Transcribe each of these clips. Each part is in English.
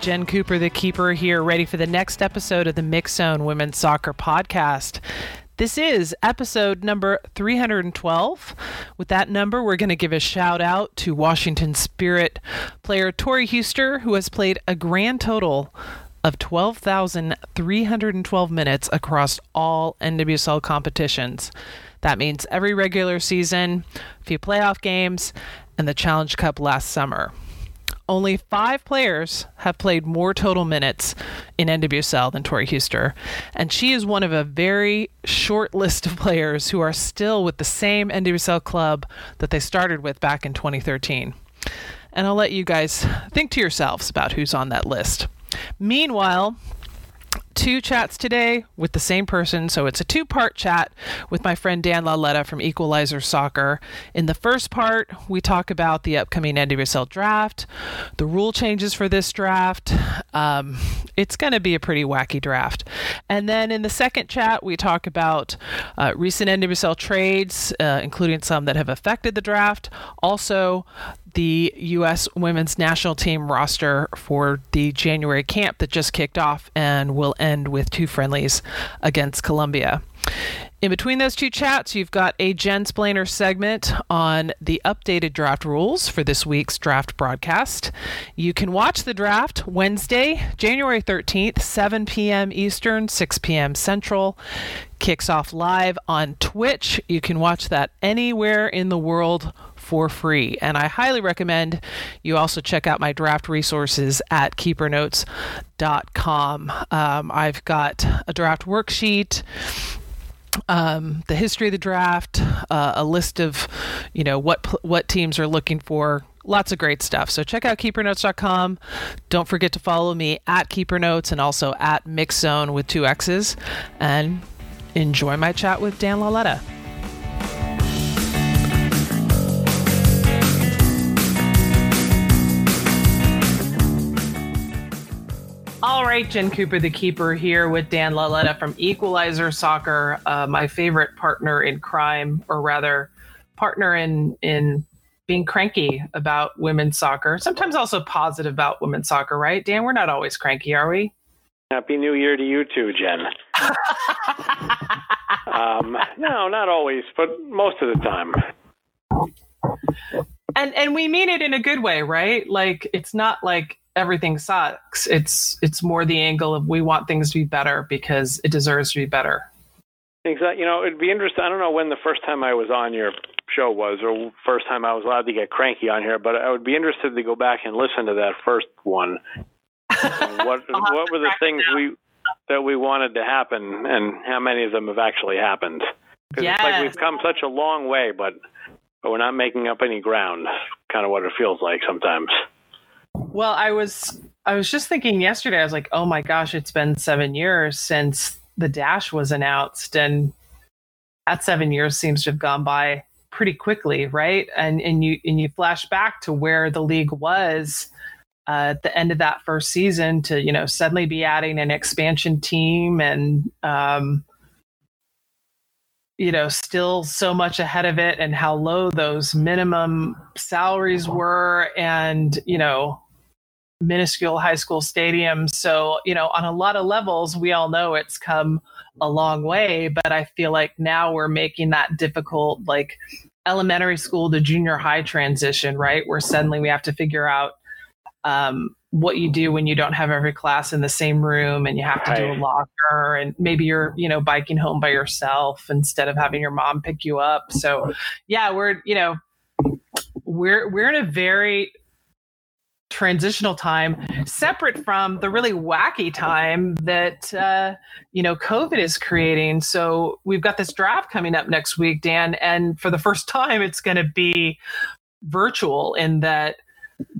Jen Cooper, the keeper, here, ready for the next episode of the Mixxed Zone Women's Soccer Podcast. This is episode number 312. With that number, we're going to give a shout out to Washington Spirit player Tori Huster, who has played a grand total of 12,312 minutes across all NWSL competitions. That means every regular season, a few playoff games, and the Challenge Cup last summer. Only five players have played more total minutes in NWSL than Tori Huster, and she is one of a very short list of players who are still with the same NWSL club that they started with back in 2013. And I'll let you guys think to yourselves about who's on that list. Meanwhile, two chats today with the same person. So it's a two part chat with my friend Dan Lauletta from Equalizer Soccer. In the first part, we talk about the upcoming NWSL draft, the rule changes for this draft. Um, it's going to be a pretty wacky draft. And then in the second chat, we talk about uh, recent NWSL trades, uh, including some that have affected the draft. Also, the U.S. women's national team roster for the January camp that just kicked off and will end with two friendlies against Colombia. In between those two chats, you've got a Jensplainer segment on the updated draft rules for this week's draft broadcast. You can watch the draft Wednesday, January 13th, 7 p.m. Eastern, 6 p.m. Central. Kicks off live on Twitch. You can watch that anywhere in the world for free. And I highly recommend you also check out my draft resources at keepernotes.com. Um, I've got a draft worksheet. Um, the history of the draft, uh, a list of, you know, what what teams are looking for, lots of great stuff. So check out keepernotes.com. Don't forget to follow me at keepernotes and also at mixzone with two X's. And enjoy my chat with Dan Lauletta. Right, Jen Cooper, the keeper, here with Dan Lauletta from Equalizer Soccer, uh, my favorite partner in crime, or rather, partner in in being cranky about women's soccer. Sometimes also positive about women's soccer, right? Dan, we're not always cranky, are we? Happy New Year to you too, Jen. um, no, not always, but most of the time. And and we mean it in a good way, right? Like it's not like everything sucks. It's it's more the angle of we want things to be better because it deserves to be better. Exactly. You know, it'd be interesting. I don't know when the first time I was on your show was, or first time I was allowed to get cranky on here, but I would be interested to go back and listen to that first one. what what were the things we that we wanted to happen, and how many of them have actually happened? Because yes. it's like we've come such a long way, but but we're not making up any ground. Kind of what it feels like sometimes. Well, I was I was just thinking yesterday. I was like, oh my gosh, it's been seven years since the dash was announced, and that seven years seems to have gone by pretty quickly, right? And and you and you flash back to where the league was uh, at the end of that first season to you know suddenly be adding an expansion team and um, you know still so much ahead of it and how low those minimum salaries were and you know minuscule high school stadiums. So, you know, on a lot of levels, we all know it's come a long way, but I feel like now we're making that difficult, like elementary school to junior high transition, right? Where suddenly we have to figure out um, what you do when you don't have every class in the same room and you have to do a locker and maybe you're, you know, biking home by yourself instead of having your mom pick you up. So, yeah, we're, you know, we're we're in a very transitional time separate from the really wacky time that uh, you know covid is creating. So we've got this draft coming up next week dan and for the first time it's going to be virtual in that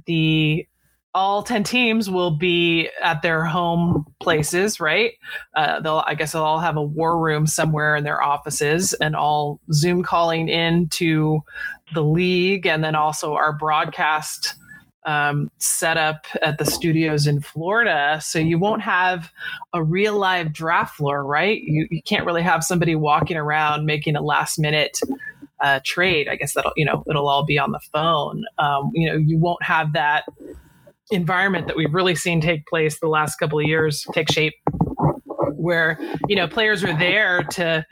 the all 10 teams will be at their home places right? Uh, they'll i guess they'll all have a war room somewhere in their offices and all zoom calling into the league and then also our broadcast um, set up at the studios in Florida. So you won't have a real live draft floor, right? You, you can't really have somebody walking around making a last minute uh, trade. I guess that'll, you know, it'll all be on the phone. Um, you know, you won't have that environment that we've really seen take place the last couple of years take shape where you know players are there to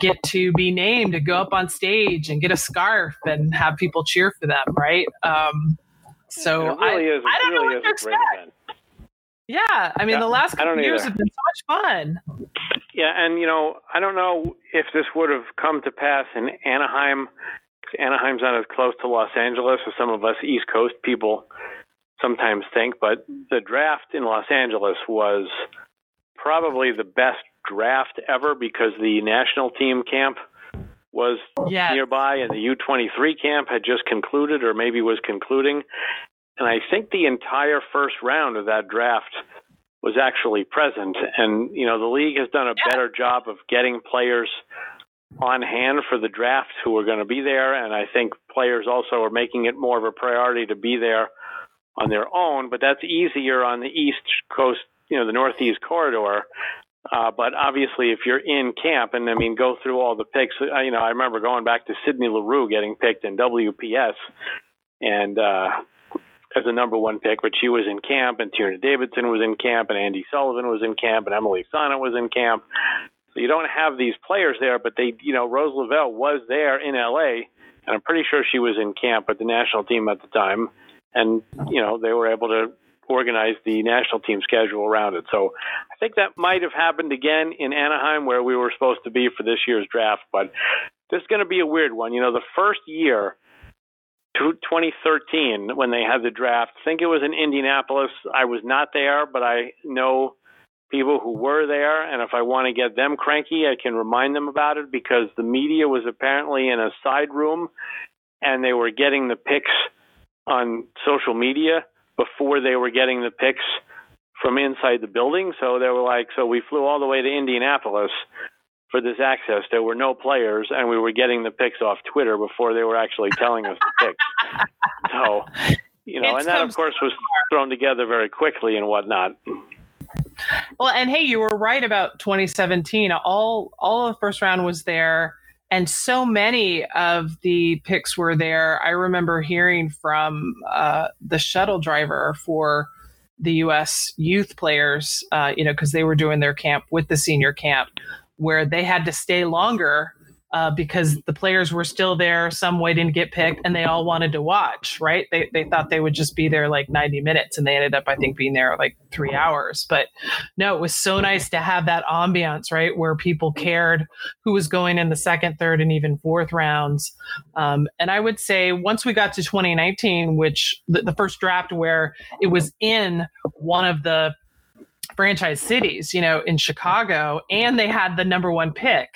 get to be named to go up on stage and get a scarf and have people cheer for them right um, so it really I, is, I don't really know what to expect. yeah i mean Yeah, the last couple years either. have been so much fun Yeah, and you know, I don't know if this would have come to pass in Anaheim. Anaheim's not as close to Los Angeles as some of us East Coast people sometimes think, but the draft in Los Angeles was probably the best draft ever because the national team camp was yeah nearby and the U23 camp had just concluded or maybe was concluding. And I think the entire first round of that draft was actually present. And, you know, the league has done a better job of getting players on hand for the draft who are going to be there. And I think players also are making it more of a priority to be there on their own. But that's easier on the East Coast, you know, the Northeast corridor. Uh, but obviously, if you're in camp, and I mean, go through all the picks. uh, You know, I remember going back to Sydney Leroux getting picked in WPS, and uh, as a number one pick, but she was in camp, and Tierna Davidson was in camp, and Andi Sullivan was in camp, and Emily Sonnett was in camp. So you don't have these players there, but they, you know, Rose Lavelle was there in LA, and I'm pretty sure she was in camp with the national team at the time, and you know they were able to organize the national team schedule around it. So I think that might have happened again in Anaheim where we were supposed to be for this year's draft, but this is going to be a weird one. You know, the first year, to 2013, when they had the draft, I think it was in Indianapolis. I was not there, but I know people who were there, and if I want to get them cranky, I can remind them about it because the media was apparently in a side room and they were getting the picks on social media before they were getting the picks from inside the building. So they were like, so we flew all the way to Indianapolis for this access. There were no players, and we were getting the picks off Twitter before they were actually telling us the picks. So, you know, It's and that, of course, was thrown together very quickly and whatnot. Well, and hey, you were right about 2017. All all of the first round was there, and so many of the picks were there. I remember hearing from uh, the shuttle driver for the U.S. youth players, uh, you know, because they were doing their camp with the senior camp, where they had to stay longer uh, because the players were still there. Some waiting didn't get picked, and they all wanted to watch. Right? They they thought they would just be there like 90 minutes, and they ended up, I think, being there like three hours. But no, it was so nice to have that ambiance, right, where people cared who was going in the second, third, and even fourth rounds. Um, and I would say once we got to 2019, which the, the first draft where it was in one of the franchise cities, you know, in Chicago, and they had the number one pick,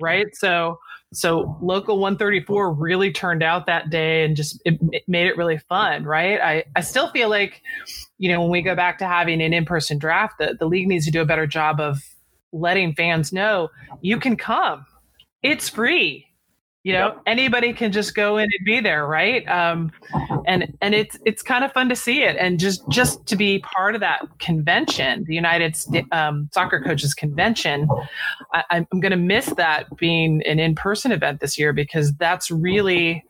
right? So, so local 134 really turned out that day and just it, it made it really fun, right? I, I still feel like, you know, when we go back to having an in-person draft, the, the league needs to do a better job of letting fans know you can come. It's free. You know, Yep. anybody can just go in and be there, right? Um, and and it's it's kind of fun to see it, and just just to be part of that convention, the United Sta- um, Soccer Coaches Convention. I, I'm going to miss that being an in person event this year because that's really,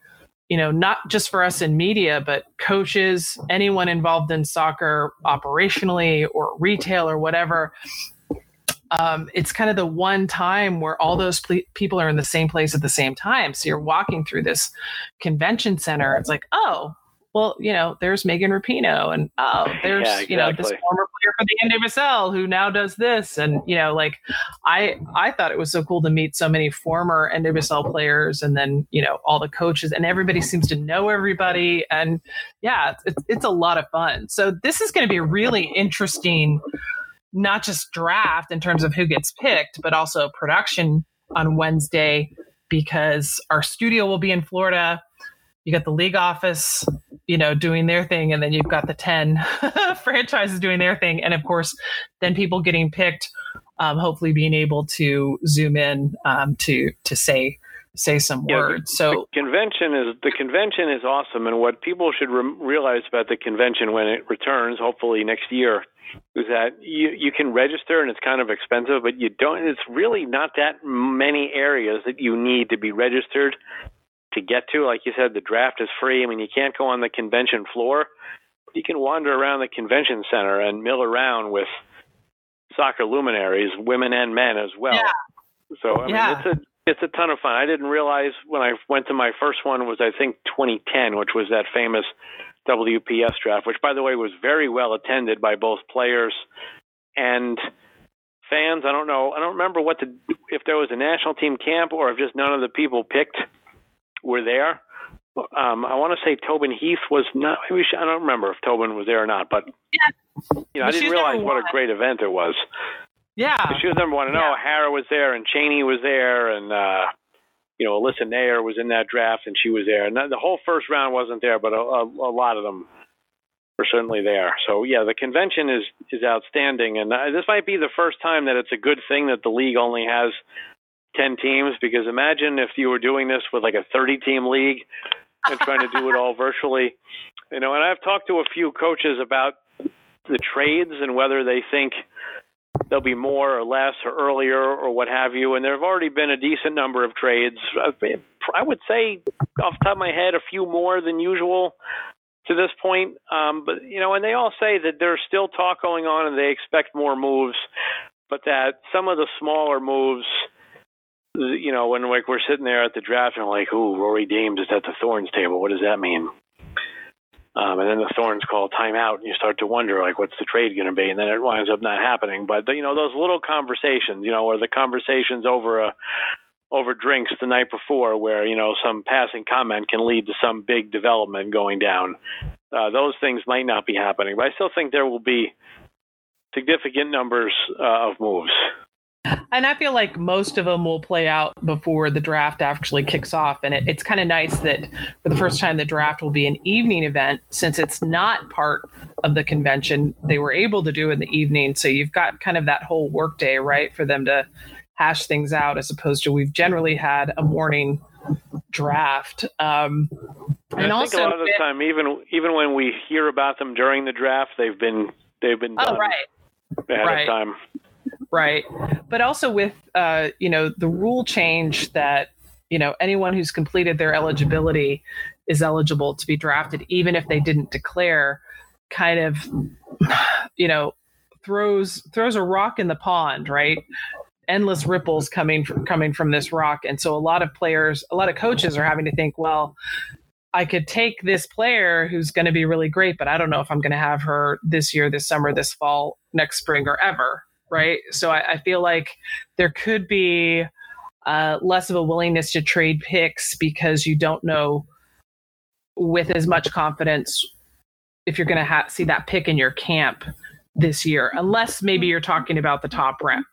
you know, not just for us in media, but coaches, anyone involved in soccer operationally or retail or whatever um, it's kind of the one time where all those ple- people are in the same place at the same time. So you're walking through this convention center. It's like, oh, well, you know, there's Megan Rapinoe, and oh, there's Yeah, you know this former player for the NWSL who now does this, and you know, like I I thought it was so cool to meet so many former NWSL players, and then you know all the coaches, and everybody seems to know everybody, and yeah, it's it's a lot of fun. So this is going to be a really interesting not just draft in terms of who gets picked, but also production on Wednesday because our studio will be in Florida. You got the league office, you know, doing their thing, and then you've got the 10 franchises doing their thing. And of course, then people getting picked, um, hopefully being able to zoom in um, to to say say some Yeah, the- words. So the convention is the convention is awesome, and what people should re- realize about the convention when it returns, hopefully next year, is that you you can register and it's kind of expensive, but you don't. It's really not that many areas that you need to be registered to get to. Like you said, the draft is free. I mean, you can't go on the convention floor, you can wander around the convention center and mill around with soccer luminaries, women and men as well. Yeah. So I mean, yeah. it's a it's a ton of fun. I didn't realize when I went to my first one was I think 2010, which was that famous WPS draft, which by the way was very well attended by both players and fans. I don't know. I don't remember what the if there was a national team camp or if just none of the people picked were there. Um, I want to say Tobin Heath was not. Maybe she, I don't remember if Tobin was there or not, but yeah. you know, I didn't realize what a great event it was. Yeah, she was number one. And yeah. oh, Hara was there, and Cheney was there, and uh, you know, Alyssa Naeher was in that draft, and she was there. And the whole first round wasn't there, but a, a, a lot of them were certainly there. So yeah, the convention is is outstanding, and uh, this might be the first time that it's a good thing that the league only has ten teams. Because imagine if you were doing this with like a thirty team league and trying to do it all virtually. You know, and I've talked to a few coaches about the trades and whether they think there'll be more or less or earlier or what have you. And there have already been a decent number of trades. I would say, off the top of my head, a few more than usual to this point. Um, but you know, and they all say that there's still talk going on, and they expect more moves, but that some of the smaller moves. You know, when like we're sitting there at the draft and like, "Ooh, Rory Dames is at the Thorns table. What does that mean?" Um, and then the Thorns call timeout, and you start to wonder, like, what's the trade going to be? And then it winds up not happening. But you know, those little conversations, you know, or the conversations over a over drinks the night before, where you know some passing comment can lead to some big development going down. Uh, those things might not be happening, but I still think there will be significant numbers uh, of moves. And I feel like most of them will play out before the draft actually kicks off. And it, it's kind of nice that for the first time, the draft will be an evening event since it's not part of the convention. They were able to do in the evening. So you've got kind of that whole workday, right, for them to hash things out as opposed to we've generally had a morning draft. Um, and, and I think a lot of the time, even even when we hear about them during the draft, they've been they've been oh, done oh, right. ahead right. of time right. But also with uh, you know the rule change that you know anyone who's completed their eligibility is eligible to be drafted even if they didn't declare kind of you know throws throws a rock in the pond right? Endless ripples coming from coming from this rock. And so a lot of players a lot of coaches are having to think well I could take this player who's going to be really great, but I don't know if I'm going to have her this year, this summer, this fall, next spring, or ever right? So I, I feel like there could be uh, less of a willingness to trade picks because you don't know with as much confidence if you're going to ha- see that pick in your camp this year, unless maybe you're talking about the top round,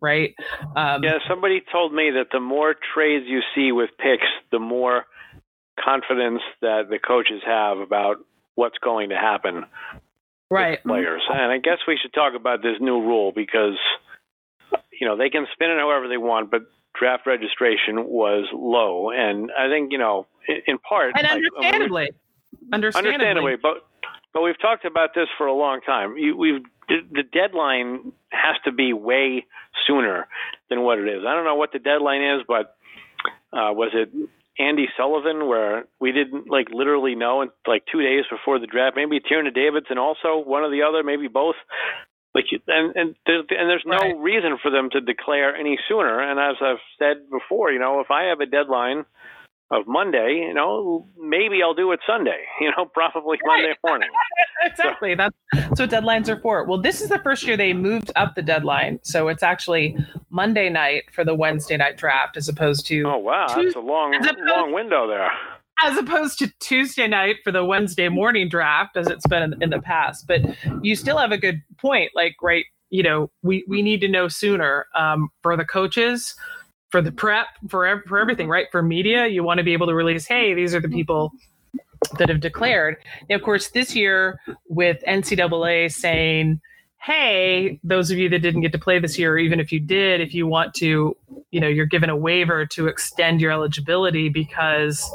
right? Um, yeah, somebody told me that the more trades you see with picks, the more confidence that the coaches have about what's going to happen right players. And I guess we should talk about this new rule because you know they can spin it however they want, but draft registration was low, and I think you know in part and understandably, like, understandably, understandably, but but we've talked about this for a long time. You, we've the deadline has to be way sooner than what it is. I don't know what the deadline is, but uh, was it Andi Sullivan where we didn't like literally know in like two days before the draft. Maybe Tierna Davidson also one or the other, maybe both. Like and and there's, and there's no right. reason for them to declare any sooner. And as I've said before, you know, if I have a deadline of Monday, you know, maybe I'll do it Sunday, you know, probably right. Monday morning. exactly. So. That's what deadlines are for. Well, this is the first year they moved up the deadline. So it's actually Monday night for the Wednesday night draft as opposed to Oh wow, Tuesday, that's a long opposed, long window there. As opposed to Tuesday night for the Wednesday morning draft as it's been in, in the past. But you still have a good point. Like, right, you know, we, we need to know sooner um, for the coaches for the prep for for everything, mm-hmm. right? For media, you want to be able to release, hey, these are the mm-hmm. people that have declared. And of course, this year with NCAA saying, hey, those of you that didn't get to play this year, or even if you did, if you want to, you know, you're given a waiver to extend your eligibility because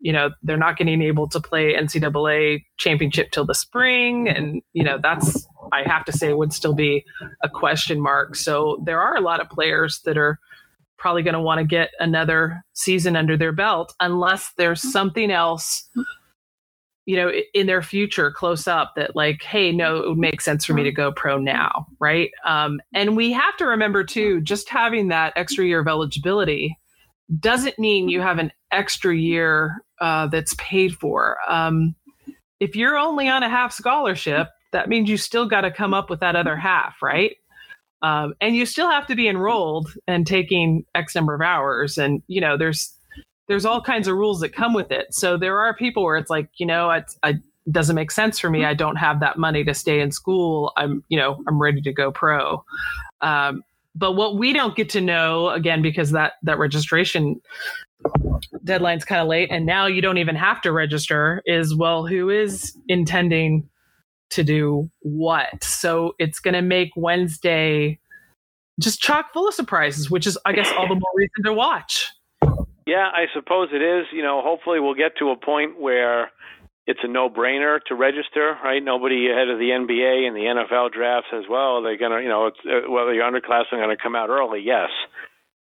you know they're not getting able to play NCAA championship till the spring, and you know that's I have to say would still be a question mark. So there are a lot of players that are probably going to want to get another season under their belt unless there's something else you know, in their future close up that like, hey, no, it would make sense for me to go pro now, right? Um, and we have to remember too, just having that extra year of eligibility doesn't mean you have an extra year uh, that's paid for. Um, if you're only on a half scholarship, that means you still got to come up with that other half, right? Um, and you still have to be enrolled and taking X number of hours. And you know, there's there's all kinds of rules that come with it. So there are people where it's like, you know, it, doesn't make sense for me. I don't have that money to stay in school. I'm, you know, I'm ready to go pro. Um, but what we don't get to know again because that that registration deadline's kind of late, and now you don't even have to register. Is well, who is intending to do what? So it's going to make Wednesday just chock full of surprises, which is, I guess, all the more reason to watch. Yeah, I suppose it is. You know, hopefully we'll get to a point where it's a no-brainer to register, right? Nobody ahead of the NBA and the NFL drafts as well. They're gonna, you know, it's, uh, whether you're underclassmen are going to come out early, yes,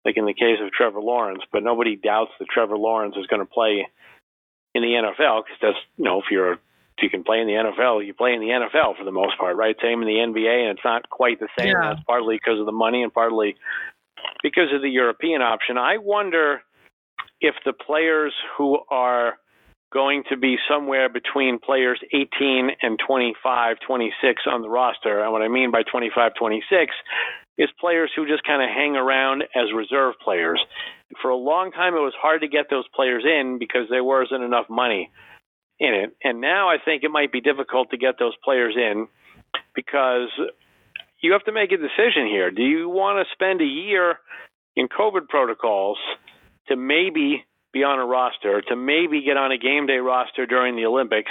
like in the case of Trevor Lawrence. But nobody doubts that Trevor Lawrence is going to play in the NFL because that's, you know, if you're if you can play in the NFL, you play in the NFL for the most part, right? Same in the NBA, and it's not quite the same. Yeah. That's partly because of the money and partly because of the European option. I wonder if the players who are going to be somewhere between players 18 and 25, 26 on the roster. And what I mean by 25, 26 is players who just kind of hang around as reserve players. For a long time, it was hard to get those players in because there wasn't enough money in it. And now I think it might be difficult to get those players in because you have to make a decision here. Do you want to spend a year in COVID protocols – to maybe be on a roster, to maybe get on a game day roster during the Olympics,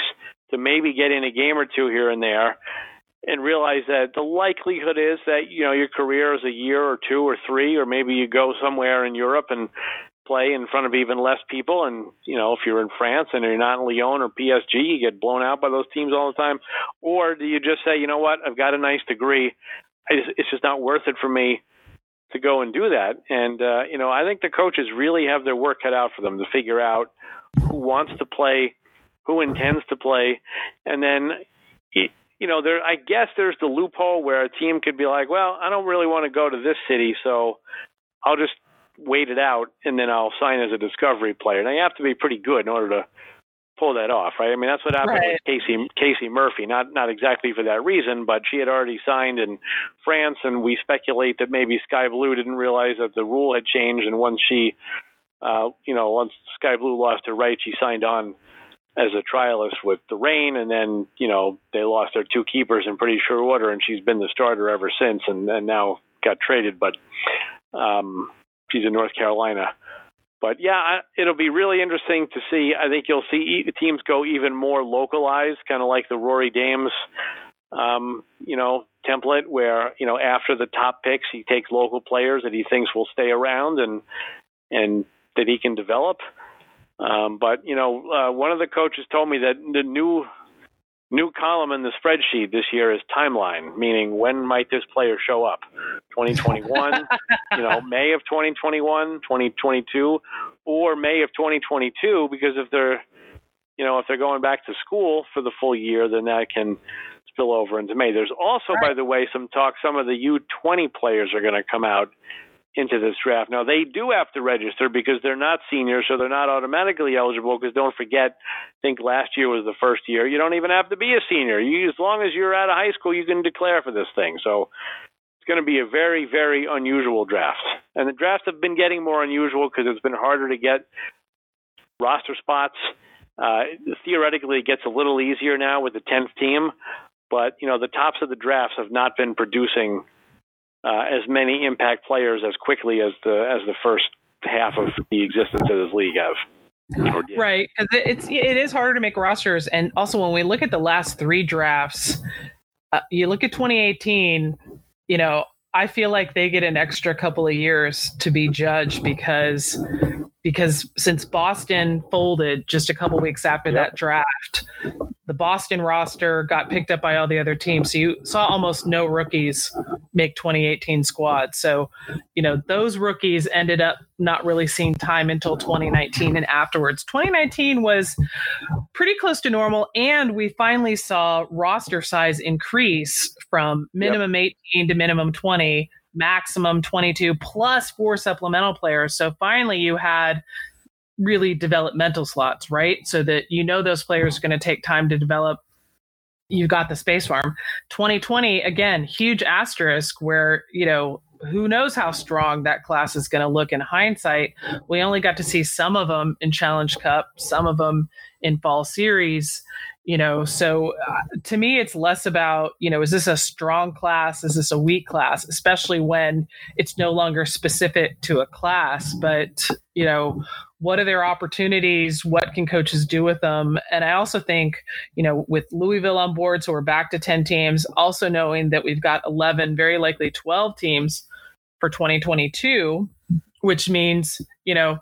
to maybe get in a game or two here and there, and realize that the likelihood is that you know your career is a year or two or three, or maybe you go somewhere in Europe and play in front of even less people. And you know, if you're in France and you're not in Lyon or PSG, you get blown out by those teams all the time. Or do you just say, you know what, I've got a nice degree, it's just not worth it for me to go and do that. And uh, you know, I think the coaches really have their work cut out for them to figure out who wants to play, who intends to play, and then you know, there I guess there's the loophole where a team could be like, well, I don't really want to go to this city, so I'll just wait it out and then I'll sign as a discovery player. Now you have to be pretty good in order to pull that off, right? I mean, that's what happened right. with Casey Casey Murphy. Not not exactly for that reason, but she had already signed in France, and we speculate that maybe Sky Blue didn't realize that the rule had changed, and once she, uh, you know, once Sky Blue lost her right, she signed on as a trialist with the rain and then you know they lost their two keepers in pretty short order, and she's been the starter ever since, and, and now got traded, but um, she's in North Carolina. But yeah, it'll be really interesting to see. I think you'll see the teams go even more localized, kind of like the Rory Dames, um, you know, template where you know after the top picks, he takes local players that he thinks will stay around and and that he can develop. Um, but you know, uh, one of the coaches told me that the new new column in the spreadsheet this year is timeline, meaning when might this player show up? 2021, you know, May of 2021, 2022, or May of 2022, because if they're, you know, if they're going back to school for the full year, then that can spill over into May. There's also, right. by the way, some talk some of the U20 players are going to come out into this draft. Now they do have to register because they're not seniors, so they're not automatically eligible. Because don't forget, I think last year was the first year. You don't even have to be a senior. You, as long as you're out of high school, you can declare for this thing. So it's going to be a very, very unusual draft. And the drafts have been getting more unusual because it's been harder to get roster spots. Uh, theoretically, it gets a little easier now with the tenth team, but you know the tops of the drafts have not been producing uh, as many impact players as quickly as the as the first half of the existence of this league have. Right, it's it is harder to make rosters, and also when we look at the last three drafts, uh, you look at 2018. You know, I feel like they get an extra couple of years to be judged because because since Boston folded just a couple weeks after yep. that draft, the Boston roster got picked up by all the other teams. So you saw almost no rookies make 2018 squad. So, you know, those rookies ended up not really seeing time until 2019 and afterwards. 2019 was pretty close to normal. And we finally saw roster size increase from minimum yep. 18 to minimum 20 maximum 22 plus four supplemental players. So finally, you had really developmental slots, right? So that you know those players are going to take time to develop. You've got the space farm. 2020, again, huge asterisk where, you know, who knows how strong that class is going to look in hindsight. We only got to see some of them in Challenge Cup, some of them in Fall Series you know so uh, to me it's less about you know is this a strong class? Is this a weak class? Especially when it's no longer specific to a class but you know what are their opportunities? What can coaches do with them? And i also think you know with louisville on board so we're back to 10 teams also knowing that we've got 11 very likely 12 teams for 2022 which means you know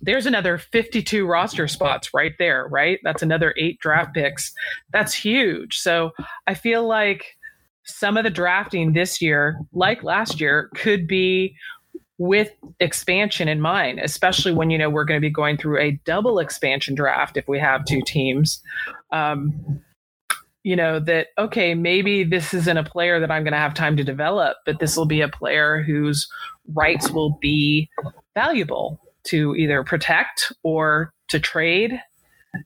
there's another 52 roster spots right there, right? That's another eight draft picks. That's huge. So I feel like some of the drafting this year, like last year, could be with expansion in mind, especially when you know we're going to be going through a double expansion draft if we have two teams. Um, you know that okay, maybe this isn't a player that I'm going to have time to develop, but this will be a player whose rights will be valuable to either protect or to trade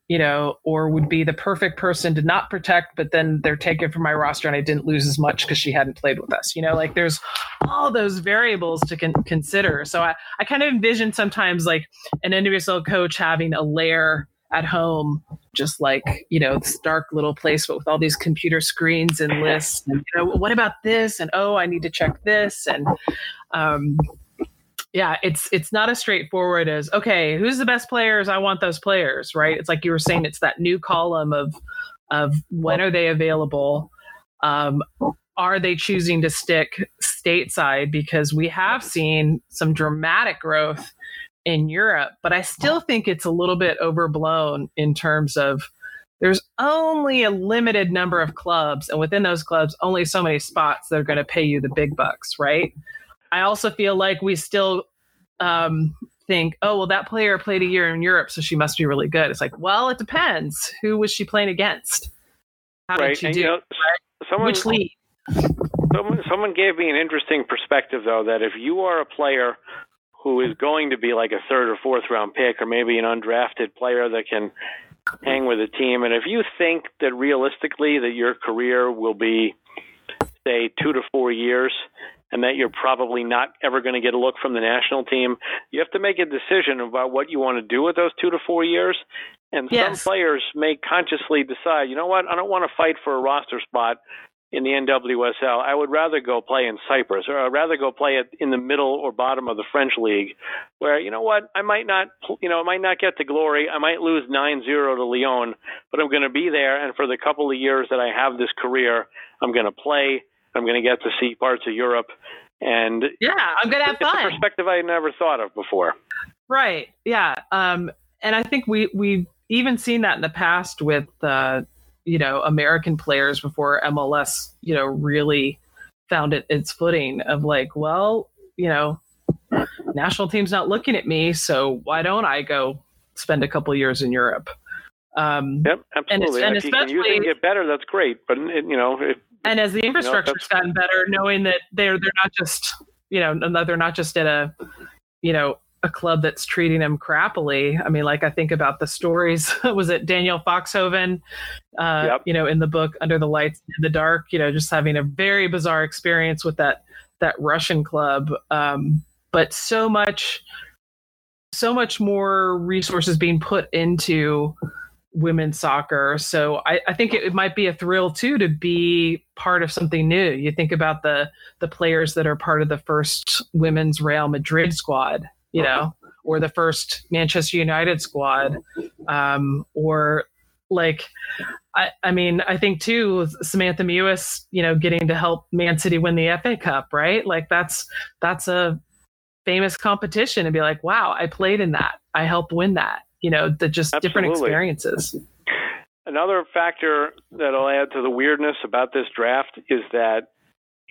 you know, or would be the perfect person to not protect, but then they're taken from my roster and I didn't lose as much because she hadn't played with us. You know, like there's all those variables to con- consider. So I, I kind of envision sometimes like an NWSL coach having a lair at home, just like, you know, this dark little place, but with all these computer screens and lists. And, you know, what about this? And oh, I need to check this. And, um, yeah, it's it's not as straightforward as okay, who's the best players? I want those players, right? It's like you were saying, it's that new column of of when are they available? Um, are they choosing to stick stateside? Because we have seen some dramatic growth in Europe, but I still think it's a little bit overblown in terms of there's only a limited number of clubs, and within those clubs, only so many spots that are going to pay you the big bucks, right? I also feel like we still um, think, oh, well, that player played a year in Europe, so she must be really good. It's like, well, it depends. Who was she playing against? How right. did she and, do? You know, someone, Which league? Someone, someone gave me an interesting perspective, though, that if you are a player who is going to be like a third or fourth round pick, or maybe an undrafted player that can hang with a team, and if you think that realistically that your career will be, say, two to four years, and that you're probably not ever going to get a look from the national team, you have to make a decision about what you want to do with those two to four years. And yes. some players may consciously decide, you know what, I don't want to fight for a roster spot in the NWSL. I would rather go play in Cyprus, or I'd rather go play it in the middle or bottom of the French league, where you know what, I might not, you know, I might not get to glory. I might lose 9-0 to Lyon, but I'm going to be there, and for the couple of years that I have this career, I'm going to play. I'm going to get to see parts of Europe, and yeah, I'm going to have fun. it's a perspective I never thought of before. Right. Yeah. Um, and I think we we've even seen that in the past with uh, you know American players before MLS you know really found it its footing of like, well, you know, national team's not looking at me, so why don't I go spend a couple years in Europe? Um, yep, absolutely. And, and, and if you can use it and get better, that's great. But you know, if, and as the infrastructure's know, gotten better, knowing that they're they're not just you know they're not just at a you know a club that's treating them crappily. I mean, like I think about the stories. was it Danielle Foxhoven? Uh, yep. You know, in the book Under the Lights in the Dark. You know, just having a very bizarre experience with that that Russian club. Um, but so much, so much more resources being put into women's soccer. So I, I think it, it, might be a thrill too to be part of something new. You think about the the players that are part of the first women's Real Madrid squad, you know, or the first Manchester United squad, um, or like I, I mean, I think too Samantha Mewis, you know, getting to help Man City win the FA Cup, right? Like that's that's a famous competition and be like, wow, I played in that. I helped win that. You know, the just Absolutely. different experiences. Another factor that'll add to the weirdness about this draft is that,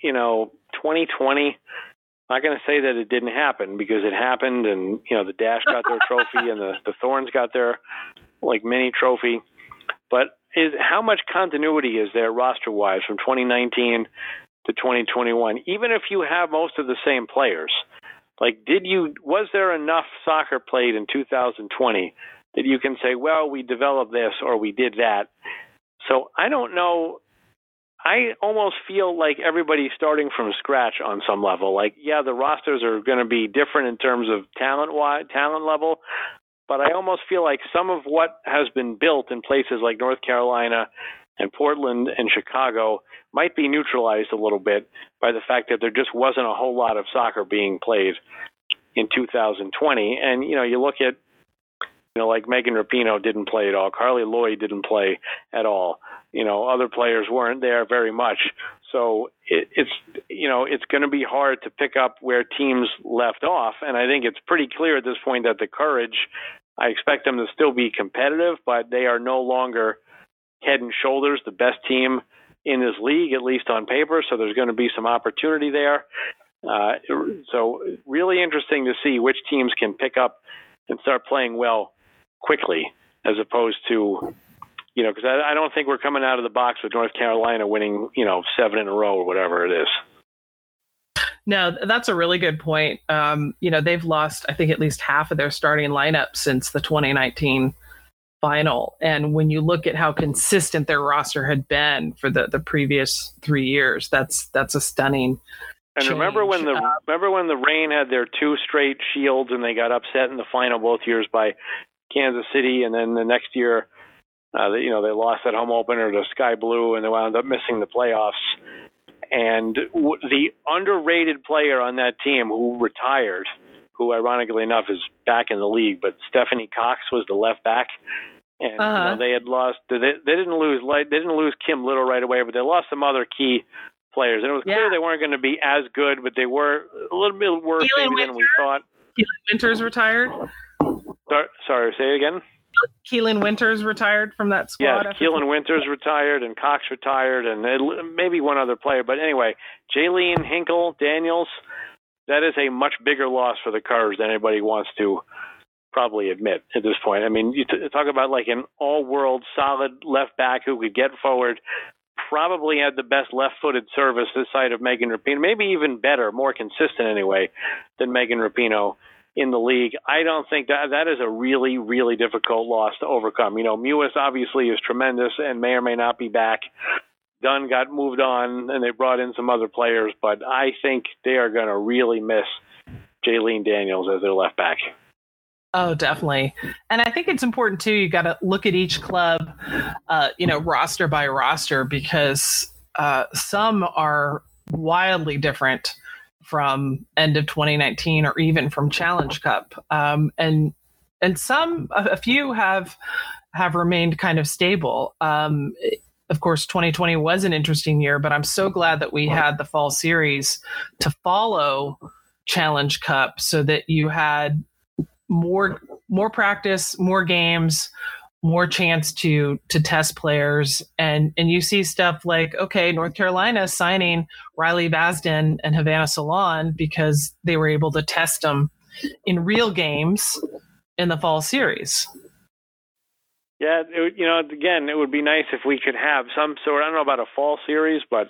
you know, 2020, I'm not going to say that it didn't happen because it happened and, you know, the Dash got their trophy and the, the Thorns got their, like, mini trophy. But is how much continuity is there roster wise from 2019 to 2021? Even if you have most of the same players, like, did you, was there enough soccer played in 2020 that you can say, well, we developed this or we did that? So I don't know. I almost feel like everybody's starting from scratch on some level. Like, yeah, the rosters are going to be different in terms of talent talent level, but I almost feel like some of what has been built in places like North Carolina and Portland and Chicago might be neutralized a little bit by the fact that there just wasn't a whole lot of soccer being played in 2020. And you know, you look at you know, like Megan Rapinoe didn't play at all. Carli Lloyd didn't play at all. You know, other players weren't there very much. So it, it's you know it's going to be hard to pick up where teams left off, and I think it's pretty clear at this point that the Courage, I expect them to still be competitive, but they are no longer head and shoulders the best team in this league, at least on paper. So there's going to be some opportunity there. Uh, so really interesting to see which teams can pick up and start playing well quickly, as opposed to you know, because I, I don't think we're coming out of the box with North Carolina winning, you know, seven in a row or whatever it is. No, that's a really good point. Um, you know, they've lost, I think, at least half of their starting lineup since the 2019 final. And when you look at how consistent their roster had been for the, the previous three years, that's that's a stunning. And change. remember when the Uh, remember when the Reign had their two straight shields and they got upset in the final both years by Kansas City, and then the next year, uh, you know, they lost that home opener to Sky Blue, and they wound up missing the playoffs. And w- the underrated player on that team who retired, who ironically enough is back in the league, but Stephanie Cox was the left back. And Uh-huh. know, they had lost. They, they didn't lose. They didn't lose Kim Little right away, but they lost some other key players. And it was clear they weren't going to be as good, but they were a little bit worse Keelin maybe than we thought. Keelin Winters retired. Sorry, sorry, say it again. Keelin Winters retired from that squad. Yeah, Keelin Winters retired and Cox retired, and maybe one other player. But anyway, Jaelene Hinkle Daniels, that is a much bigger loss for the Cars than anybody wants to probably admit at this point. I mean, you t- talk about like an all-world solid left back who could get forward, probably had the best left-footed service this side of Megan Rapinoe, maybe even better, more consistent anyway than Megan Rapinoe in the league. I don't think that that is a really, really difficult loss to overcome. You know, Mewis obviously is tremendous and may or may not be back. Dunn got moved on and they brought in some other players, but I think they are going to really miss Jaelene Daniels as their left back. Oh, definitely. And I think it's important too. You got to look at each club, uh, you know, roster by roster, because uh, some are wildly different from end of 2019 or even from Challenge Cup, um, and and some a, few have have remained kind of stable. Um, of course, 2020 was an interesting year, but I'm so glad that we had the fall series to follow Challenge Cup, so that you had more more practice, more games, more chance to to test players, and and you see stuff like okay, North Carolina signing Riley Vasden and Havana Solaun because they were able to test them in real games in the fall series. Yeah, it, you know, again, it would be nice if we could have some sort. I don't know about a fall series, but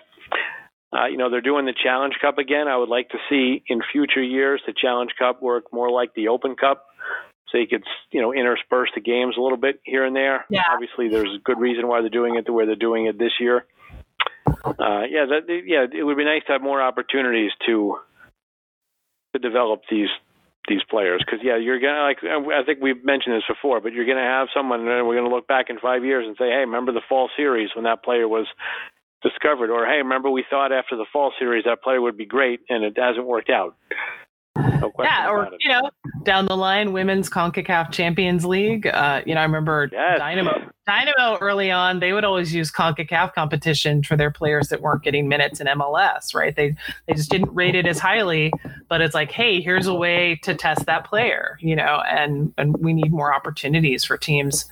uh, you know, they're doing the Challenge Cup again. I would like to see in future years the Challenge Cup work more like the Open Cup, so you could, you know, intersperse the games a little bit here and there. Yeah. Obviously, there's a good reason why they're doing it the way they're doing it this year. Uh, yeah, that, yeah, it would be nice to have more opportunities to to develop these these players. Because yeah you're gonna like uh, i think we've mentioned this before but you're gonna have someone and we're gonna look back in five years and say hey remember the fall series when that player was discovered? Or hey remember we thought after the fall series that player would be great and it hasn't worked out question yeah, or you know, down the line, women's Concacaf Champions League. Uh, you know, I remember Yes. Dynamo. Dynamo early on, they would always use Concacaf competition for their players that weren't getting minutes in MLS. Right? They they just didn't rate it as highly. But it's like, hey, here's a way to test that player. You know, and and we need more opportunities for teams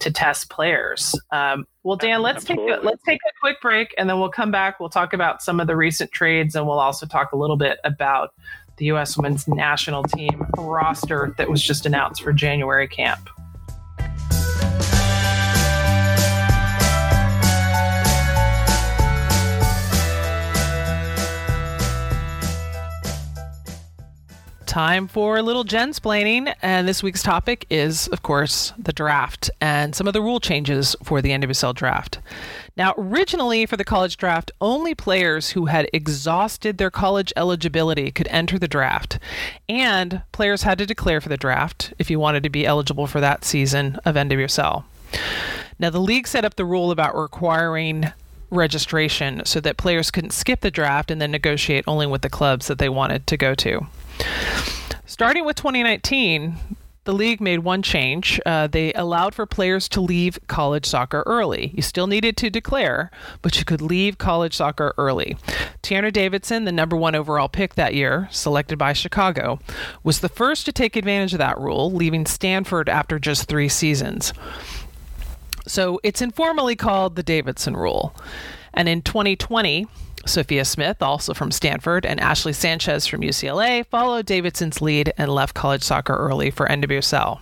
to test players. Um, well, Dan, let's take a, let's take a quick break, and then we'll come back. We'll talk about some of the recent trades, and we'll also talk a little bit about the U.S. Women's National Team roster that was just announced for January camp. Time for a little Jensplaining, and this week's topic is, of course, the draft and some of the rule changes for the NWSL draft. Now, originally for the college draft, only players who had exhausted their college eligibility could enter the draft, and players had to declare for the draft if you wanted to be eligible for that season of NWSL. Now, the league set up the rule about requiring registration so that players couldn't skip the draft and then negotiate only with the clubs that they wanted to go to. Starting with 2019, the league made one change. Uh, they allowed for players to leave college soccer early. You still needed to declare, but you could leave college soccer early. Tierna Davidson, the number one overall pick that year, selected by Chicago, was the first to take advantage of that rule, leaving Stanford after just three seasons. So it's informally called the Davidson Rule. And in 2020, Sophia Smith, also from Stanford, and Ashley Sanchez from UCLA followed Davidson's lead and left college soccer early for NWSL.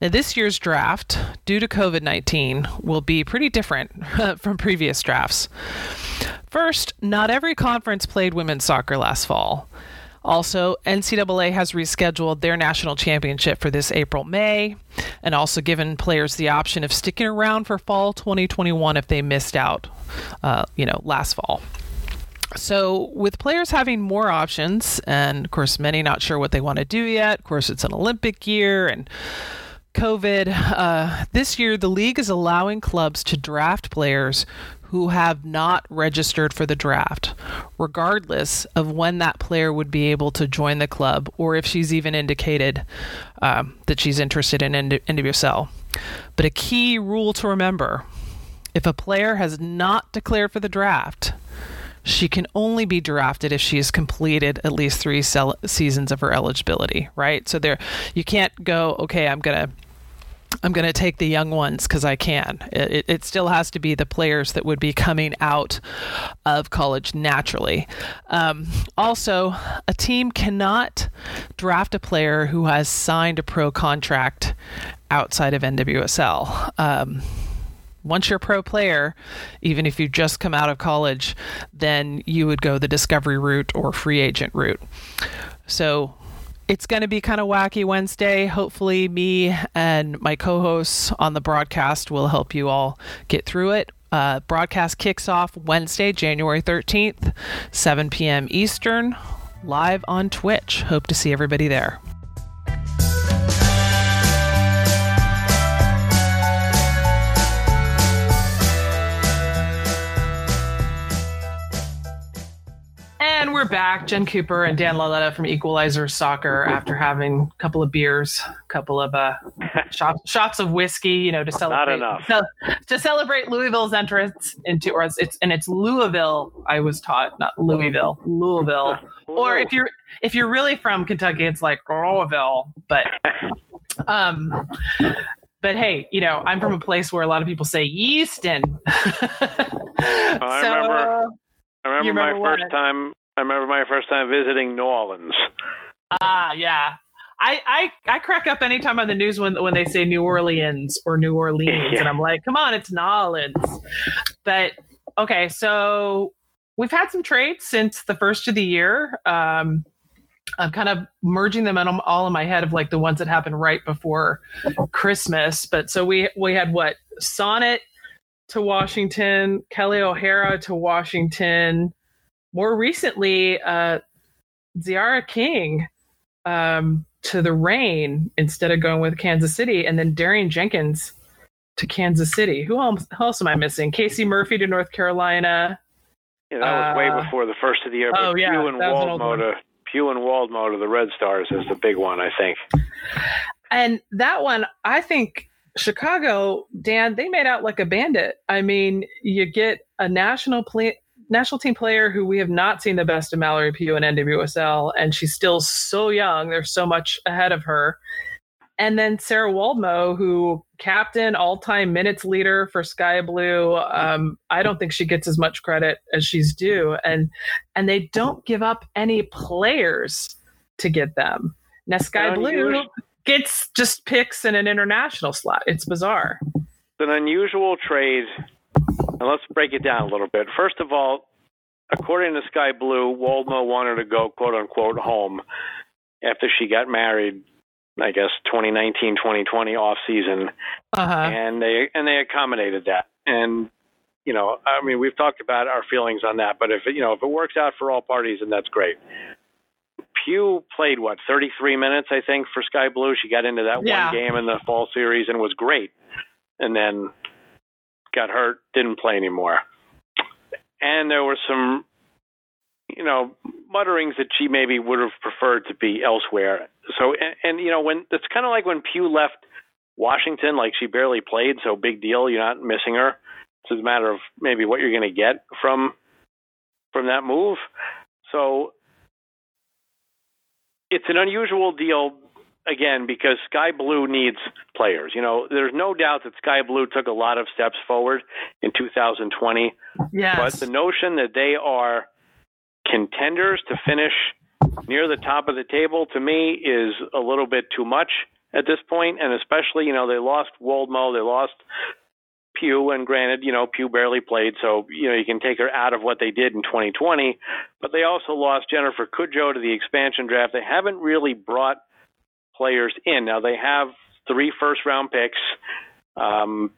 Now, this year's draft, due to COVID 19, will be pretty different from previous drafts. First, not every conference played women's soccer last fall. Also, NCAA has rescheduled their national championship for this April May, and also given players the option of sticking around for fall 2021 if they missed out, uh, you know, last fall. So, with players having more options, and of course, many not sure what they want to do yet, of course, it's an Olympic year and COVID, uh, this year the league is allowing clubs to draft players who have not registered for the draft, regardless of when that player would be able to join the club or if she's even indicated um, that she's interested in NWSL. But a key rule to remember if a player has not declared for the draft, she can only be drafted if she has completed at least three seasons of her eligibility, right? So there, you can't go, okay, I'm gonna, I'm gonna take the young ones because I can. It, it still has to be the players that would be coming out of college naturally. Um, also, a team cannot draft a player who has signed a pro contract outside of NWSL. Um, once you're a pro player, even if you just come out of college, then you would go the discovery route or free agent route. So it's going to be kind of wacky Wednesday. Hopefully, me and my co hosts on the broadcast will help you all get through it. Uh, broadcast kicks off Wednesday, January 13th, 7 p.m. Eastern, live on Twitch. Hope to see everybody there. And we're back. Jen Cooper and Dan Lauletta from Equalizer Soccer after having a couple of beers, a couple of uh, shots, shots of whiskey, you know, to celebrate Not enough. to, to celebrate Louisville's entrance into, or it's, and it's Louisville. I was taught, not Louisville, Louisville. Or if you're if you're really from Kentucky, it's like Louisville. But um, but hey, you know, I'm from a place where a lot of people say Easton. I so, remember- I remember, You my remember what? first time. I remember my first time visiting New Orleans. Ah, yeah. I, I I crack up anytime on the news when when they say New Orleans or New Orleans, Yeah. and I'm like, come on, it's Nolans. But okay, so we've had some trades since the first of the year. Um, I'm kind of merging them in, all in my head of like the ones that happened right before Christmas. But so we we had what Sonnett to Washington, Kelley O'Hara to Washington. More recently, uh, Tziarra King um, to the Rain instead of going with Kansas City, and then Darian Jenkins to Kansas City. Who else, who else am I missing? Casey Murphy to North Carolina. Yeah, that was way Uh, before the first of the year. But oh, yeah, Hugh and that was an old Woldmoe to Pugh and Woldmoe to the Red Stars is the big one, I think. And that one, I think Chicago, Dan, they made out like a bandit. I mean, you get a national play, national team player who we have not seen the best of Mallory Pugh in NWSL, and she's still so young. There's so much ahead of her. And then Sarah Woldmoe, who captain, all-time minutes leader for Sky Blue. Um, I don't think she gets as much credit as she's due, and and they don't give up any players to get them. Now Sky Blue gets just picks in an international slot. It's bizarre. It's an unusual trade. And let's break it down a little bit. First of all, according to Sky Blue, Woldmoe wanted to go quote unquote home after she got married I guess 2019 2020 off season, uh-huh. and they and they accommodated that. And you know, I mean, we've talked about our feelings on that, but if it, you know if it works out for all parties, then that's great. Pugh played what 33 minutes, I think, for Sky Blue. She got into that yeah. one game in the fall series and was great, and then got hurt, didn't play anymore. And there were some you know, mutterings that she maybe would have preferred to be elsewhere. So, and, and you know, when it's kind of like when Pugh left Washington, like she barely played, so big deal. You're not missing her. It's a matter of maybe what you're going to get from from that move. So, it's an unusual deal again because Sky Blue needs players. You know, there's no doubt that Sky Blue took a lot of steps forward in 2020. Yes. But the notion that they are contenders to finish near the top of the table to me is a little bit too much at this point. point, and especially you know they lost Woldmoe, they lost Pugh, and granted you know Pugh barely played, so you know you can take her out of what they did in 2020, but they also lost Jennifer Cudjoe to the expansion draft. They haven't really brought players in. Now they have three first round picks. Um,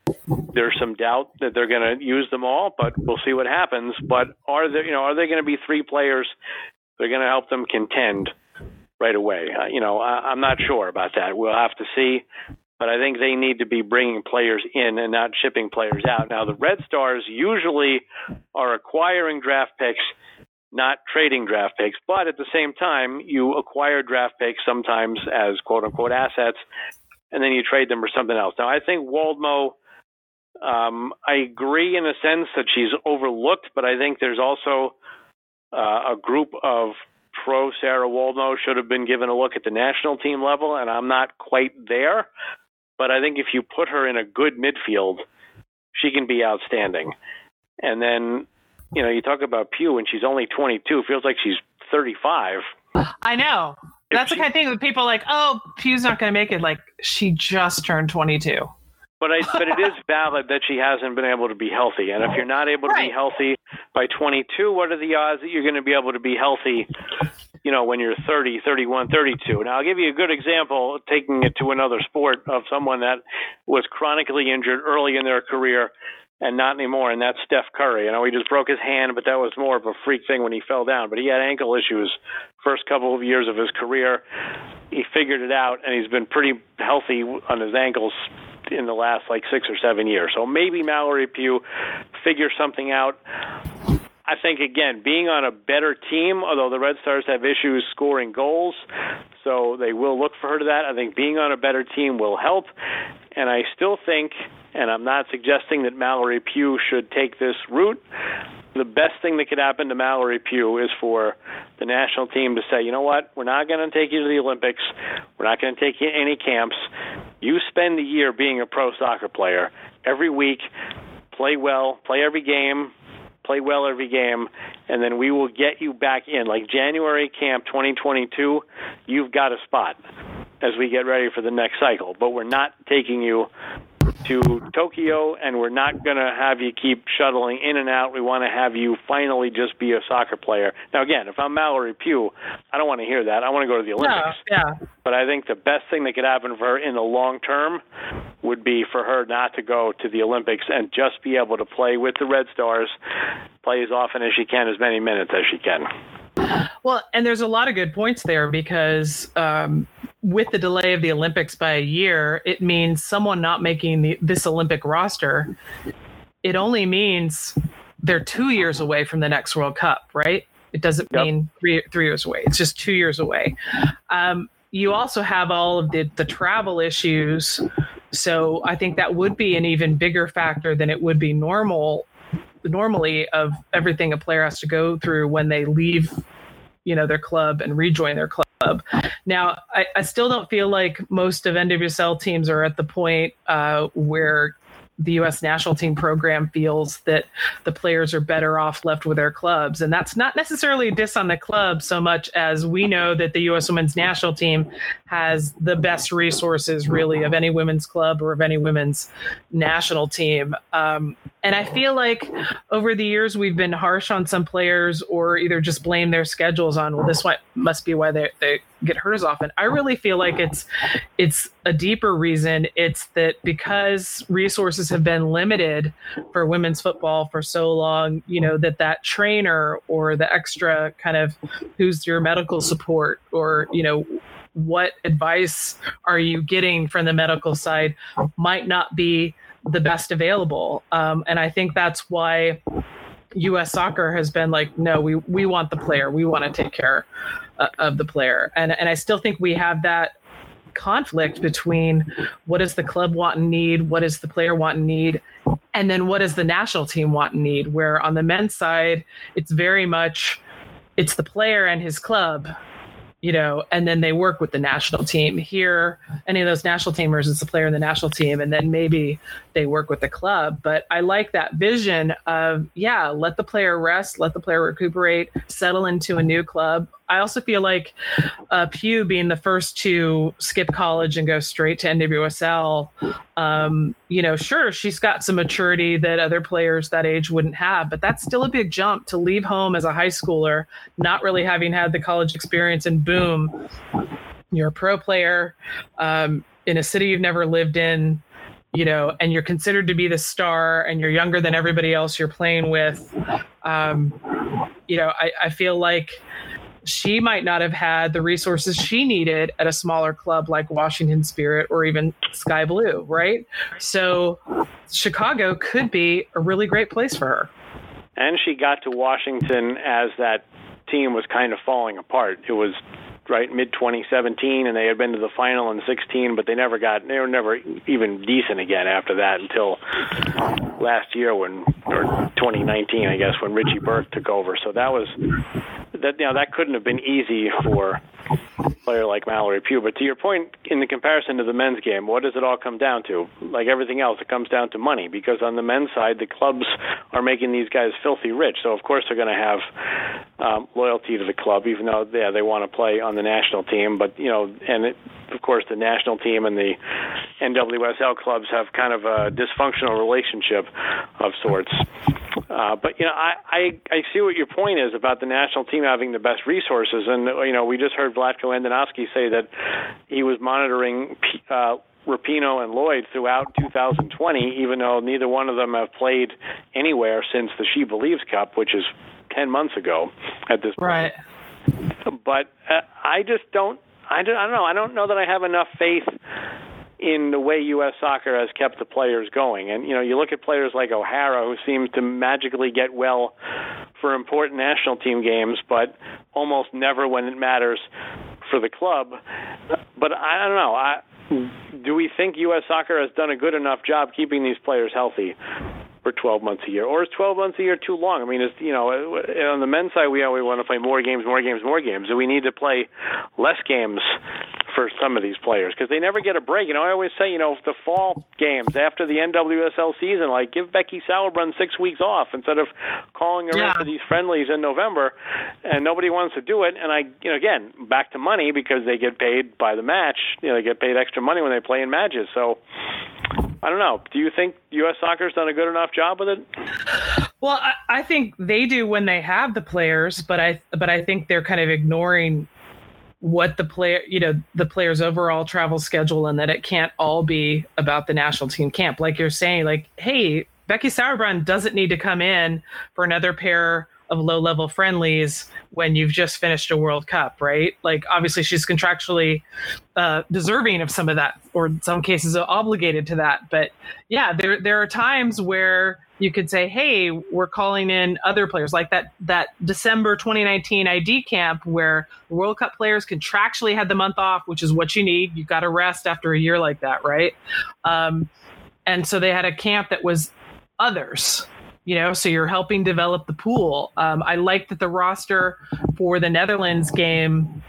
there's some doubt that they're going to use them all, but we'll see what happens. But are there, you know, are they going to be three players that are going to help them contend right away? Uh, you know, I, I'm not sure about that. We'll have to see. But I think they need to be bringing players in and not shipping players out. Now, the Red Stars usually are acquiring draft picks, not trading draft picks. But at the same time, you acquire draft picks sometimes as quote unquote assets and then you trade them for something else. Now, I think Woldmoe, um, I agree in a sense that she's overlooked, but I think there's also uh, a group of pro Sarah Woldmoe should have been given a look at the national team level, and I'm not quite there. But I think if you put her in a good midfield, she can be outstanding. And then, you know, you talk about Pugh and she's only 22. Feels like she's 35. I know. That's she, the kind of thing that people are like, oh, Pugh's not going to make it. Like, she just turned 22. But I, but it is valid that she hasn't been able to be healthy. And if you're not able to right. be healthy by 22, what are the odds that you're going to be able to be healthy, you know, when you're 30, 31, 32? Now, I'll give you a good example, taking it to another sport, of someone that was chronically injured early in their career and not anymore, and that's Steph Curry. You know, he just broke his hand, but that was more of a freak thing when he fell down. But he had ankle issues first couple of years of his career. He figured it out, and he's been pretty healthy on his ankles in the last like six or seven years. So maybe Mallory Pugh figures something out. I think again, being on a better team, although the Red Stars have issues scoring goals, so they will look for her to that. I think being on a better team will help, and I still think and I'm not suggesting that Mallory Pugh should take this route. The best thing that could happen to Mallory Pugh is for the national team to say, you know what, we're not going to take you to the Olympics. We're not going to take you to any camps. You spend the year being a pro soccer player every week, play well, play every game, play well every game, and then we will get you back in. Like January camp 2022, you've got a spot as we get ready for the next cycle. But we're not taking you to Tokyo, and we're not going to have you keep shuttling in and out. We want to have you finally just be a soccer player. Now, again, if I'm Mallory Pugh, I don't want to hear that. I want to go to the Olympics. Yeah, yeah. But I think the best thing that could happen for her in the long term would be for her not to go to the Olympics and just be able to play with the Red Stars, play as often as she can, as many minutes as she can. Well, and there's a lot of good points there because um, with the delay of the Olympics by a year, it means someone not making the, this Olympic roster. It only means they're two years away from the next World Cup, right? It doesn't Yep. mean three three years away. It's just two years away. Um, you also have all of the the travel issues, so I think that would be an even bigger factor than it would be normal normally of everything a player has to go through when they leave you know their club and rejoin their club now i, I still don't feel like most of nwsl teams are at the point uh, where the U.S. national team program feels that the players are better off left with their clubs, and that's not necessarily a diss on the club so much as we know that the U.S. women's national team has the best resources, really, of any women's club or of any women's national team. Um, and I feel like over the years we've been harsh on some players, or either just blame their schedules on, well, this must be why they they get hurt as often. I really feel like it's it's a deeper reason. It's that because resources have been limited for women's football for so long, you know, that that trainer or the extra kind of who's your medical support or, you know, what advice are you getting from the medical side might not be the best available. Um, and I think that's why U.S. soccer has been like, no, we we want the player, we want to take care uh, of the player, and and I still think we have that conflict between what does the club want and need, what does the player want and need, and then what does the national team want and need. Where on the men's side, it's very much it's the player and his club you know, and then they work with the national team. Here, any of those national teamers is the player in the national team, and then maybe they work with the club. But I like that vision of, yeah, let the player rest, let the player recuperate, settle into a new club. I also feel like uh, Pugh being the first to skip college and go straight to NWSL, um, you know, sure, she's got some maturity that other players that age wouldn't have, but that's still a big jump to leave home as a high schooler, not really having had the college experience, and boom, you're a pro player um, in a city you've never lived in you know, and you're considered to be the star and you're younger than everybody else you're playing with. Um, you know, I, I feel like she might not have had the resources she needed at a smaller club like Washington Spirit or even Sky Blue, right? So Chicago could be a really great place for her. And she got to Washington as that team was kind of falling apart. It was right mid 2017 and they had been to the final in 16 but they never got they were never even decent again after that until last year when or 2019 I guess when Richie Burke took over so that was that you know that couldn't have been easy for a player like Mallory Pugh. But to your point in the comparison to the men's game what does it all come down to? Like everything else it comes down to money because on the men's side the clubs are making these guys filthy rich. So of course they're going to have um, loyalty to the club even though yeah they want to play on the national team. But you know and it, of course the national team and the NWSL clubs have kind of a dysfunctional relationship of sorts uh, but you know, I, I I see what your point is about the national team having the best resources, and you know, we just heard Vlatko Andonovski say that he was monitoring uh, Rapinoe and Lloyd throughout 2020, even though neither one of them have played anywhere since the She Believes Cup, which is 10 months ago at this point. Right. But uh, I just don't. I don't, I don't know. I don't know that I have enough faith in the way U.S. soccer has kept the players going. And you know, you look at players like O'Hara, who seems to magically get well for important national team games, but almost never when it matters for the club. But I don't know. I, do we think U.S. soccer has done a good enough job keeping these players healthy? for 12 months a year, or is 12 months a year too long? I mean, it's you know, on the men's side, we always want to play more games, more games, more games. Do we need to play less games for some of these players because they never get a break? You know, I always say, you know, the fall games after the NWSL season, like give Becky Sauerbrunn six weeks off instead of calling her Yeah. for these friendlies in November, and nobody wants to do it. And I, you know, again, back to money because they get paid by the match. You know, they get paid extra money when they play in matches. So. I don't know. Do you think U.S. soccer's done a good enough job with it? Well, I, I think they do when they have the players, but I but I think they're kind of ignoring what the player you know the player's overall travel schedule and that it can't all be about the national team camp. Like you're saying like hey becky sauerbrunn doesn't need to come in for another pair of low level friendlies when you've just finished a World Cup, right? Like obviously she's contractually uh, deserving of some of that, or in some cases obligated to that. But yeah, there there are times where you could say, "Hey, we're calling in other players," like that that December 2019 ID camp where World Cup players contractually had the month off, which is what you need. You've got to rest after a year like that, right? Um, and so they had a camp that was others you know so you're helping develop the pool. Um, i like that the roster for the netherlands game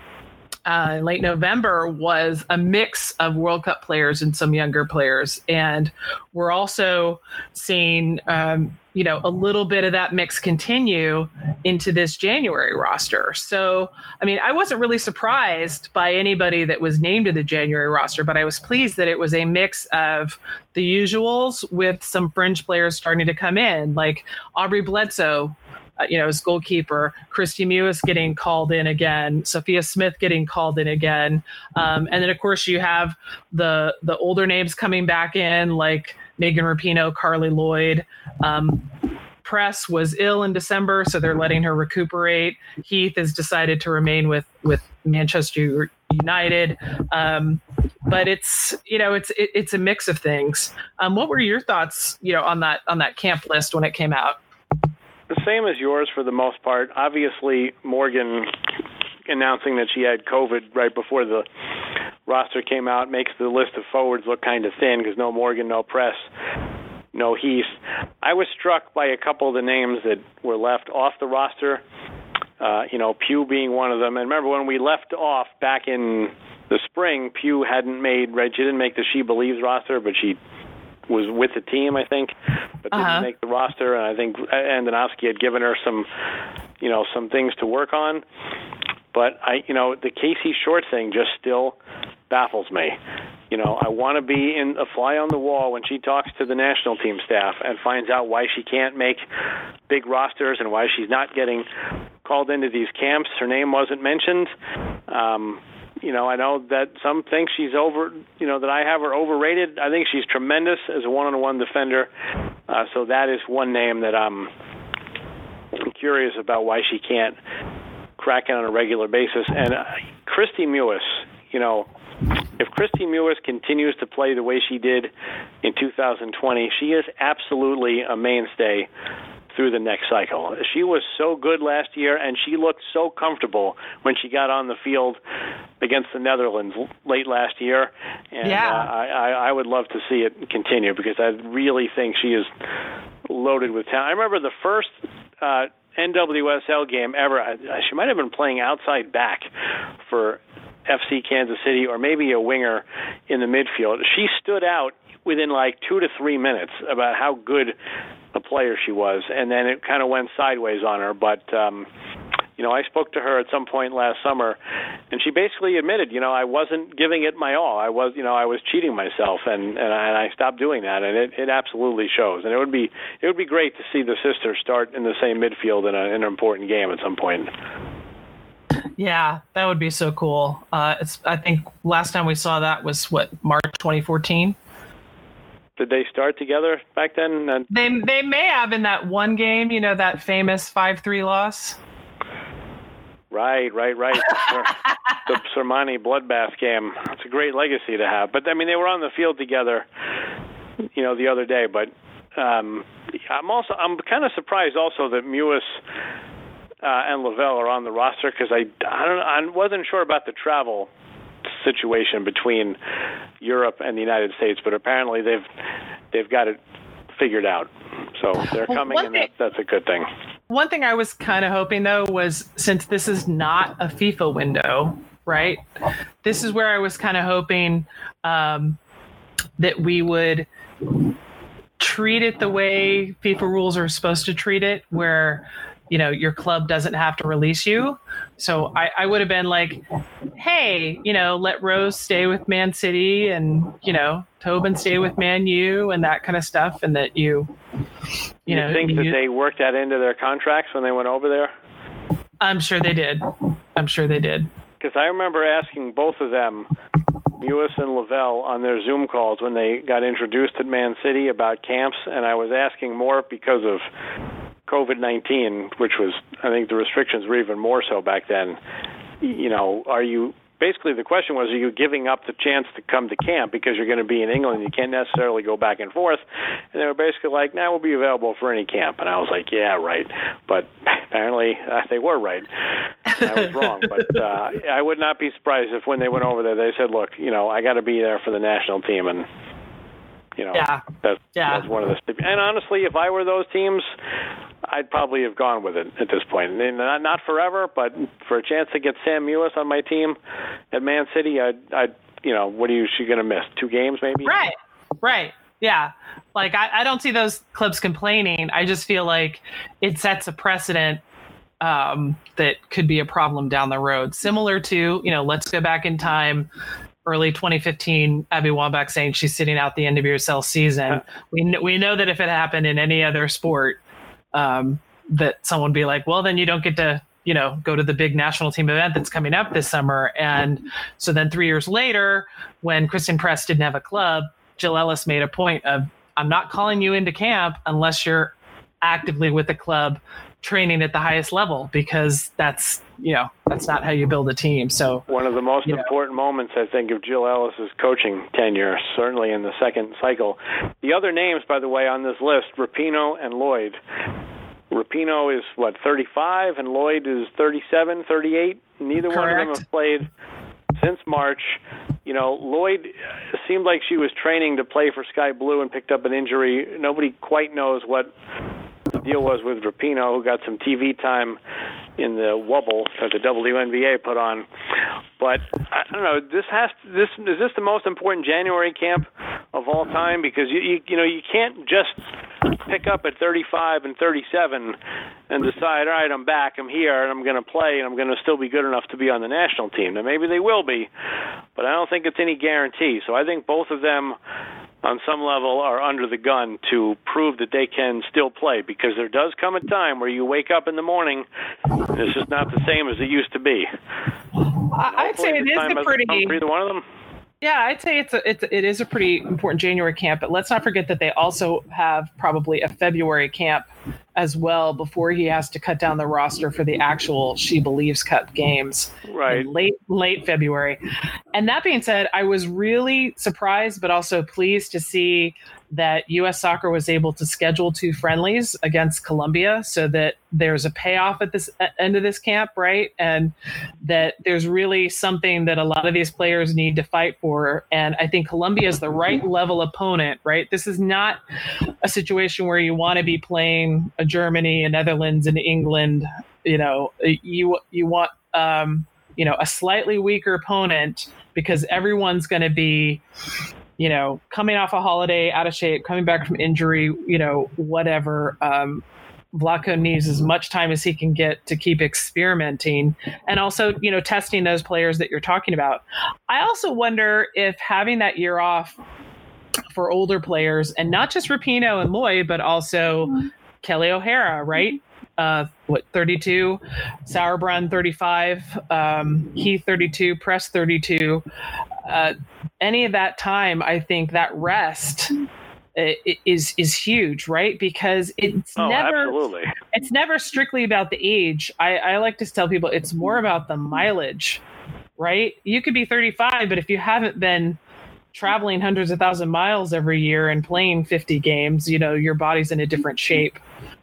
uh, in late November was a mix of World Cup players and some younger players, and we're also seeing um, you know a little bit of that mix continue into this January roster. So, I mean, I wasn't really surprised by anybody that was named to the January roster, but I was pleased that it was a mix of the usuals with some fringe players starting to come in, like Aubrey Bledsoe you know, as goalkeeper, Kristie Mewis getting called in again, Sophia Smith getting called in again, um, and then of course you have the the older names coming back in like Megan Rapinoe, Carli Lloyd. Um, Press was ill in December, so they're letting her recuperate. Heath has decided to remain with with Manchester United. Um, but it's you know it's it, it's a mix of things. Um, what were your thoughts you know on that on that camp list when it came out? The same as yours for the most part. Obviously, Morgan announcing that she had COVID right before the roster came out makes the list of forwards look kind of thin because no Morgan, no Press, no Heath. I was struck by a couple of the names that were left off the roster. Uh, you know, Pugh being one of them. And remember when we left off back in the spring, Pugh hadn't made right. She didn't make the She Believes roster, but she was with the team, I think, but didn't uh-huh. make the roster. And I think Andonovski had given her some, you know, some things to work on. But I, you know, the Casey Short thing just still baffles me. You know, I want to be in a fly on the wall when she talks to the national team staff and finds out why she can't make big rosters and why she's not getting called into these camps. Her name wasn't mentioned. Um, you know, I know that some think she's over, you know, that I have her overrated. I think she's tremendous as a one-on-one defender. Uh, so that is one name that I'm curious about why she can't crack in on a regular basis. And uh, Kristie Mewis, you know, if Kristie Mewis continues to play the way she did in 2020, she is absolutely a mainstay through the next cycle. She was so good last year, and she looked so comfortable when she got on the field against the Netherlands late last year. And yeah. uh, I, I would love to see it continue because I really think she is loaded with talent. I remember the first uh, NWSL game ever. I, she might have been playing outside back for FC Kansas City or maybe a winger in the midfield. She stood out within like two to three minutes about how good a player she was, and then it kind of went sideways on her. But um, you know, I spoke to her at some point last summer, and she basically admitted, you know, I wasn't giving it my all. I was, you know, I was cheating myself, and and I, and I stopped doing that, and it it absolutely shows. And it would be it would be great to see the sisters start in the same midfield in, a, in an important game at some point. Yeah, that would be so cool. Uh, it's I think last time we saw that was what March 2014. Did they start together back then? They they may have in that one game, you know, that famous five three loss. Right, right, right. the Sermanni bloodbath game. It's a great legacy to have. But I mean, they were on the field together, you know, the other day. But um, I'm also I'm kind of surprised also that Mewis uh, and Lavelle are on the roster because I I don't I wasn't sure about the travel situation between Europe and the United States, but apparently they've they've got it figured out. So they're coming, and that, that's a good thing. One thing I was kind of hoping though was since this is not a FIFA window, right? This is where I was kind of hoping um, that we would treat it the way FIFA rules are supposed to treat it, where you know your club doesn't have to release you. So I, I would have been like hey you know let rose stay with man city and you know tobin stay with man u and that kind of stuff and that you you, you know think that they worked that into their contracts when they went over there? I'm sure they did. I'm sure they did. Because i remember asking both of them Mewis and Lavelle on their Zoom calls when they got introduced at Man City about camps, and I was asking more because of COVID nineteen, which was I think the restrictions were even more so back then. You know, are you basically the question was, are you giving up the chance to come to camp because you're going to be in England? You can't necessarily go back and forth. And they were basically like, "Now nah, we'll be available for any camp." And I was like, "Yeah, right." But apparently uh, they were right. I was wrong. But uh, I would not be surprised if when they went over there, they said, "Look, you know, I got to be there for the national team." And you know, yeah. that's, yeah. that's one of the. And honestly, if I were those teams, I'd probably have gone with it at this point. And not not forever, but for a chance to get Sam Mewis on my team at Man City, I'd, I'd you know, what are you she going to miss? Two games maybe? Right, right. Yeah. Like I, I don't see those clubs complaining. I just feel like it sets a precedent um, that could be a problem down the road. Similar to, you know, let's go back in time early 2015, Abby Wambach saying she's sitting out the end NWSL season. We know, we know that if it happened in any other sport, um, that someone be like, well, then you don't get to, you know, go to the big national team event that's coming up this summer. And so then three years later, when Christen Press didn't have a club, Jill Ellis made a point of, I'm not calling you into camp unless you're actively with the club training at the highest level because that's you know that's not how you build a team. So one of the most important know. moments i think of jill ellis's coaching tenure certainly in the second cycle. The other names by the way on this list rapinoe and lloyd. Rapinoe is what 35 and lloyd is 37 38 neither Correct. one of them have played since march. You know lloyd uh, seemed like she was training to play for sky blue and picked up an injury. Nobody quite knows what the deal was with Rapinoe, who got some TV time in the Wubble that the WNBA put on. But I don't know. This has this is this the most important January camp of all time because you you, you know you can't just pick up at 35 and 37 and decide, all right, I'm back, I'm here, and I'm going to play, and I'm going to still be good enough to be on the national team. Now maybe they will be, but I don't think it's any guarantee. So I think both of them on some level are under the gun to prove that they can still play because there does come a time where you wake up in the morning and it's just not the same as it used to be. I'd say it is a pretty either one of them. Yeah, I'd say it's a, it's it is a pretty important January camp, but let's not forget that they also have probably a February camp as well before he has to cut down the roster for the actual She Believes Cup games. Right. Late late February. And that being said, I was really surprised but also pleased to see that U.S. Soccer was able to schedule two friendlies against Colombia, so that there's a payoff at this end of this camp, right? And that there's really something that a lot of these players need to fight for. And I think Colombia is the right level opponent, right? This is not a situation where you want to be playing a Germany, a Netherlands, and England. You know, you you want um, you know a slightly weaker opponent because everyone's going to be you know, coming off a holiday, out of shape, coming back from injury, you know, whatever. Um, needs as much time as he can get to keep experimenting and also, you know, testing those players that you're talking about. I also wonder if having that year off for older players and not just Rapinoe and Lloyd, but also mm-hmm. Kelley O'Hara, right? Uh, what 32, Sauerbrunn 35, um, Heath 32, Press 32 uh, any of that time, I think that rest is is huge, right? Because it's oh, never absolutely. it's never strictly about the age. I, I like to tell people it's more about the mileage, right? You could be 35, but if you haven't been traveling hundreds of thousand miles every year and playing 50 games, you know your body's in a different shape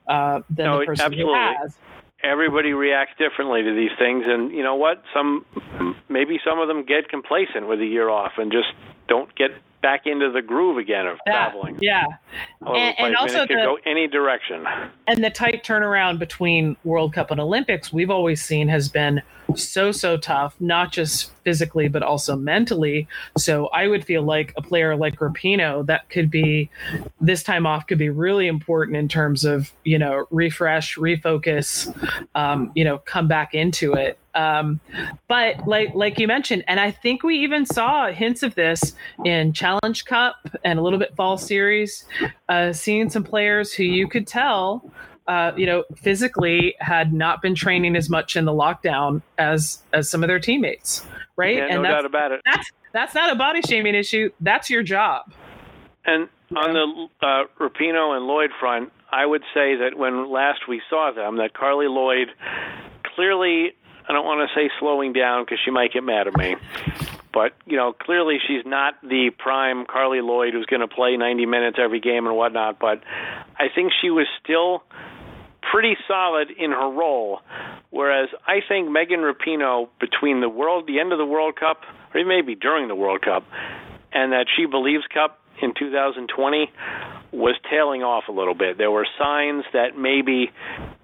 uh, than no, the person absolutely. who has. Everybody reacts differently to these things and you know what? Some maybe some of them get complacent with a year off and just don't get back into the groove again of yeah, traveling. yeah. And, and also it could the, go any direction. And the tight turnaround between world cup and olympics we've always seen has been so so tough not just physically but also mentally. So i would feel like a player like rapinoe that could be this time off could be really important in terms of you know refresh refocus um, you know come back into it. Um, but like like you mentioned and i think we even saw hints of this in challenge cup and a little bit fall series uh, seeing some players who you could tell uh, you know, physically had not been training as much in the lockdown as as some of their teammates, right? Yeah, and no doubt about it. That's that's not a body shaming issue. That's your job. And on the uh, Rapinoe and Lloyd front, I would say that when last we saw them, that Carli Lloyd clearly, I don't want to say slowing down because she might get mad at me, but you know, clearly she's not the prime Carli Lloyd who's going to play 90 minutes every game and whatnot. But I think she was still pretty solid in her role. Whereas I think Megan Rapinoe, between the world, the end of the World Cup, or maybe during the World Cup, and that She Believes Cup in 2020 was tailing off a little bit. There were signs that maybe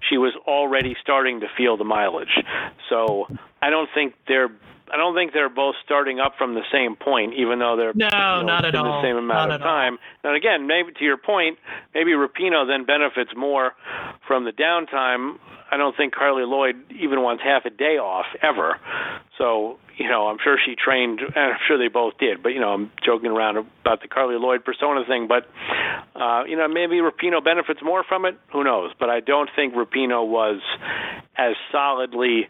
she was already starting to feel the mileage. So I don't think they're I don't think they're both starting up from the same point, even though they're no, you know, not at all. the same amount not of time. And again, maybe to your point, maybe Rapinoe then benefits more from the downtime. I don't think Carli Lloyd even wants half a day off ever. So you know, I'm sure she trained, and I'm sure they both did. But you know, I'm joking around about the Carli Lloyd persona thing. But uh, you know, maybe Rapinoe benefits more from it. Who knows? But I don't think Rapinoe was as solidly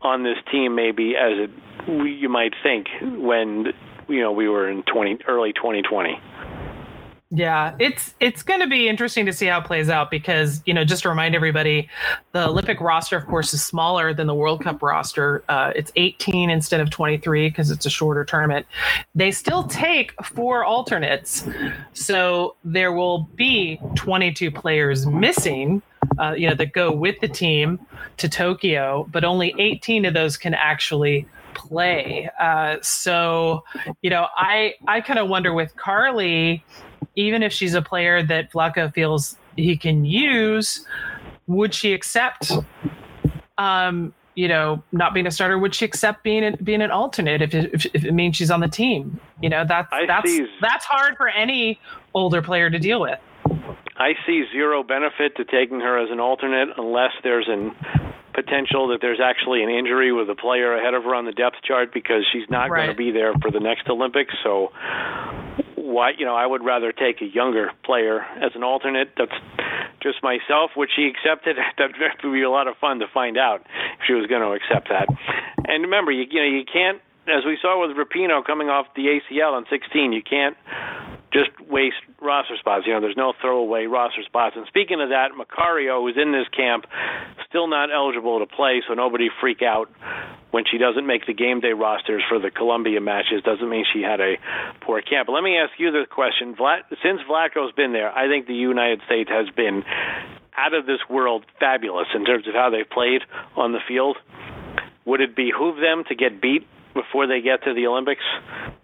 on this team, maybe as it you might think when you know we were in 20 early 2020. Yeah, it's it's going to be interesting to see how it plays out because you know just to remind everybody, the Olympic roster, of course, is smaller than the World Cup roster. Uh, it's 18 instead of 23 because it's a shorter tournament. They still take four alternates, so there will be 22 players missing. Uh, you know that go with the team to Tokyo, but only 18 of those can actually play. Uh, so, you know, I I kind of wonder with Carli, even if she's a player that Vlatko feels he can use, would she accept? Um, you know, not being a starter, would she accept being a, being an alternate if it, if, if it means she's on the team? You know, that's I that's see. that's hard for any older player to deal with. I see zero benefit to taking her as an alternate unless there's an potential that there's actually an injury with a player ahead of her on the depth chart because she's not Right. going to be there for the next Olympics. So, why you know I would rather take a younger player as an alternate. That's just myself. Would she accept it? That would be a lot of fun to find out if she was going to accept that. And remember, you, you know you can't, as we saw with Rapinoe coming off the ACL in 16, you can't just waste roster spots. You know, there's no throwaway roster spots. And speaking of that, Macario, who's in this camp, still not eligible to play, so nobody freak out when she doesn't make the game day rosters for the Colombia matches. Doesn't mean she had a poor camp. But let me ask you the question: Vlad, since Vlatko's been there, I think the United States has been out of this world fabulous in terms of how they've played on the field. Would it behoove them to get beat before they get to the Olympics,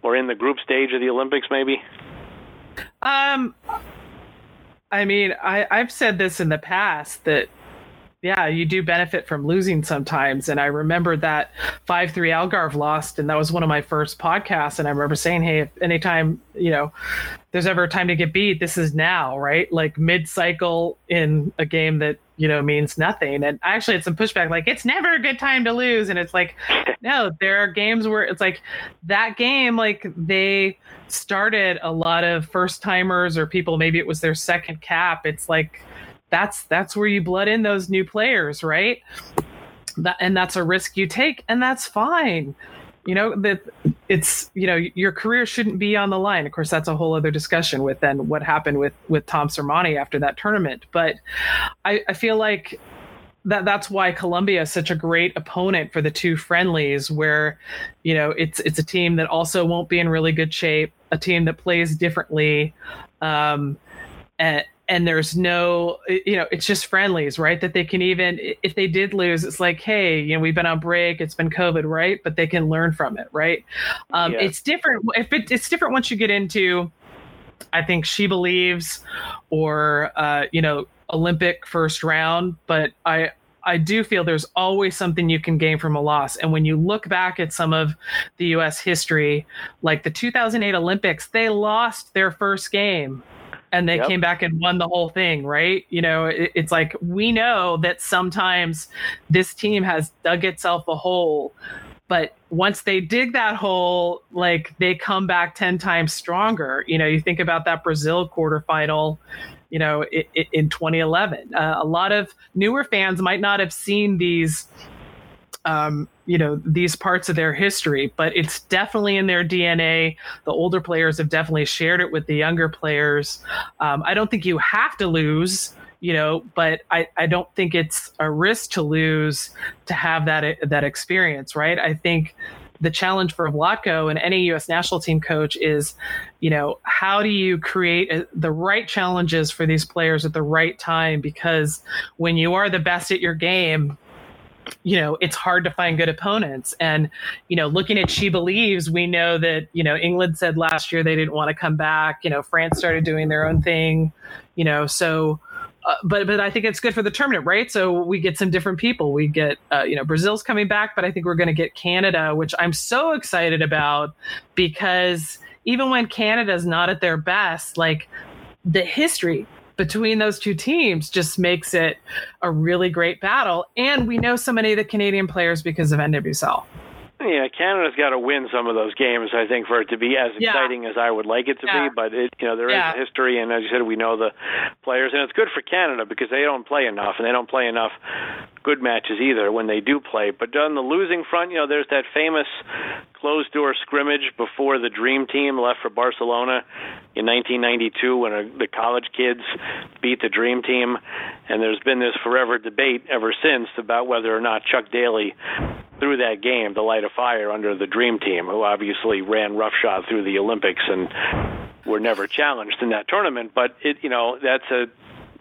or in the group stage of the Olympics, maybe? Um, I mean, I, I've said this in the past that, yeah, you do benefit from losing sometimes. And I remember that 5 3 Algarve lost, and that was one of my first podcasts. And I remember saying, hey, if anytime, you know, there's ever a time to get beat, this is now, right? Like mid cycle in a game that, you know, means nothing. And I actually had some pushback, like, it's never a good time to lose. And it's like, no, there are games where it's like that game, like, they started a lot of first timers or people, maybe it was their second cap. It's like, that's that's where you blood in those new players, right? That, and that's a risk you take, and that's fine. You know that it's you know your career shouldn't be on the line. Of course, that's a whole other discussion with then what happened with with Tom Sermanni after that tournament. But I, I feel like that that's why Colombia is such a great opponent for the two friendlies, where you know it's it's a team that also won't be in really good shape, a team that plays differently, um, and and there's no you know it's just friendlies right that they can even if they did lose it's like hey you know we've been on break it's been covid right but they can learn from it right um, Yeah. it's different if it, it's different once you get into i think she believes or uh, you know olympic first round but i I do feel there's always something you can gain from a loss. And when you look back at some of the US history, like the 2008 Olympics, they lost their first game and they Yep. came back and won the whole thing, right? You know, it, it's like we know that sometimes this team has dug itself a hole, but once they dig that hole, like they come back 10 times stronger. You know, you think about that Brazil quarterfinal, you know, in 2011. Uh, a lot of newer fans might not have seen these um, you know these parts of their history, but it's definitely in their DNA. The older players have definitely shared it with the younger players. Um, I don't think you have to lose. you know, but I, I don't think it's a risk to lose to have that that experience, right? I think the challenge for Vlatko and any U.S. national team coach is, you know, how do you create a, the right challenges for these players at the right time? Because when you are the best at your game, you know it's hard to find good opponents and you know looking at she believes we know that you know england said last year they didn't want to come back you know france started doing their own thing you know so uh, but but I think it's good for the tournament, right? So we get some different people. We get uh, you know Brazil's coming back, but I think we're going to get Canada, which I'm so excited about because even when Canada's not at their best, like the history between those two teams just makes it a really great battle. And we know so many of the Canadian players because of NWSL. Yeah, Canada's got to win some of those games, I think, for it to be as exciting yeah. as I would like it to yeah. be. But it, you know, there yeah. is history, and as you said, we know the players, and it's good for Canada because they don't play enough, and they don't play enough good matches either when they do play. But on the losing front, you know, there's that famous closed door scrimmage before the Dream Team left for Barcelona in 1992 when a, the college kids beat the Dream Team, and there's been this forever debate ever since about whether or not Chuck Daly threw that game to light a fire under the Dream Team, who obviously ran roughshod through the Olympics and were never challenged in that tournament. But it, you know, that's a,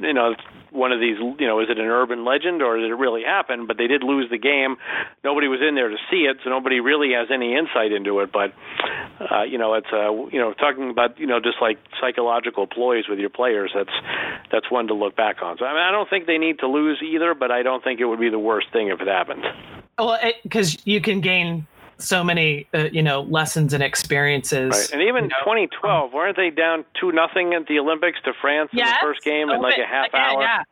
you know, one of these, you know, is it an urban legend or did it really happen? But they did lose the game. Nobody was in there to see it, so nobody really has any insight into it. But, uh, you know, it's, uh, you know, talking about, you know, just like psychological ploys with your players, that's, that's one to look back on. So, I mean, I don't think they need to lose either, but I don't think it would be the worst thing if it happened. Well, because you can gain so many uh, you know lessons and experiences. Right. And even you know, 2012, weren't they down two nothing at the Olympics to France yes, in the first game in like a half hour? Yeah.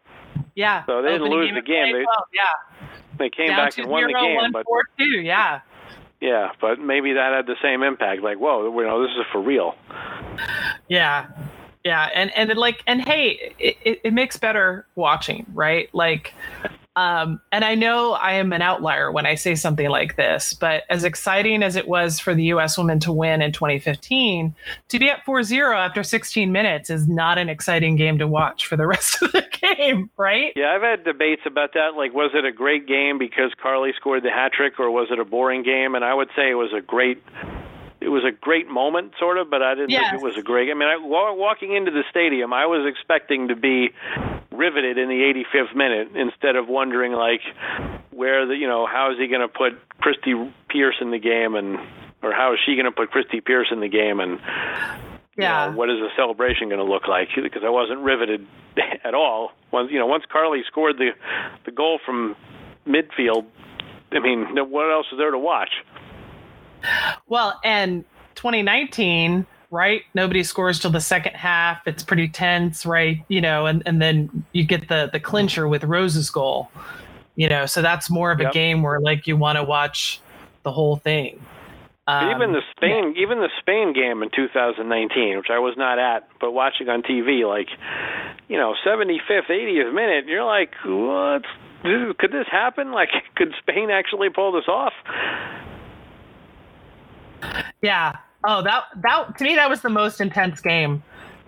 Yeah. So they didn't lose the game. They, yeah. They came down back and won the game, one, but four, two, yeah. Yeah, but maybe that had the same impact. Like, whoa, you know, this is for real. Yeah, yeah, and and like, and hey, it, it, it makes better watching, right? Like, um, and I know I am an outlier when I say something like this, but as exciting as it was for the U.S. women to win in 2015, to be at 4 0 after 16 minutes is not an exciting game to watch for the rest of the game, right? Yeah, I've had debates about that. Like, was it a great game because Carli scored the hat trick, or was it a boring game? And I would say it was a great it was a great moment, sort of, but I didn't yes. think it was a great. I mean, I, walking into the stadium, I was expecting to be riveted in the 85th minute instead of wondering like where the you know how is he going to put Christie Pearce in the game and or how is she going to put Christie Pearce in the game and yeah. You know, what is the celebration going to look like? Because I wasn't riveted at all. Once you know, once Carli scored the the goal from midfield, I mean, what else is there to watch? Well, and 2019, right? Nobody scores till the second half. It's pretty tense, right? You know, and, and then you get the the clincher with Rose's goal. You know, so that's more of a yep. game where like you want to watch the whole thing. Um, even the Spain, yeah. even the Spain game in 2019, which I was not at, but watching on TV, like, you know, 75th, 80th minute, you're like, what? Could this happen? Like, could Spain actually pull this off? Yeah. Oh, that that to me that was the most intense game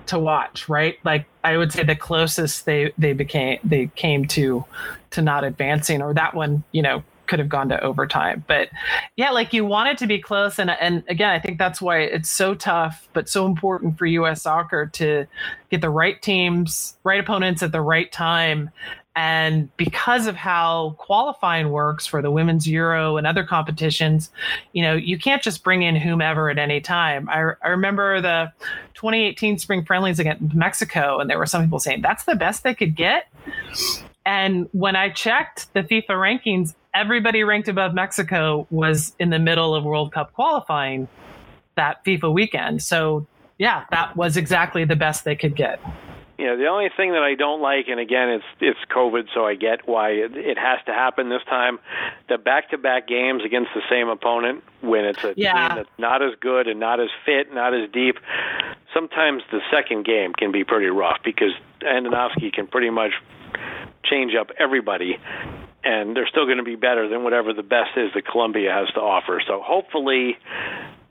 to watch, right? Like I would say the closest they they became they came to to not advancing or that one, you know, could have gone to overtime. But yeah, like you want it to be close and and again, I think that's why it's so tough but so important for US soccer to get the right teams, right opponents at the right time and because of how qualifying works for the women's Euro and other competitions, you know, you can't just bring in whomever at any time. I, I remember the 2018 spring friendlies against Mexico, and there were some people saying that's the best they could get. And when I checked the FIFA rankings, everybody ranked above Mexico was in the middle of World Cup qualifying that FIFA weekend. So, yeah, that was exactly the best they could get. Yeah, the only thing that I don't like, and again, it's it's COVID, so I get why it, it has to happen this time. The back-to-back games against the same opponent, when it's a yeah. team that's not as good and not as fit, not as deep, sometimes the second game can be pretty rough because Andonovski can pretty much change up everybody, and they're still going to be better than whatever the best is that Colombia has to offer. So hopefully,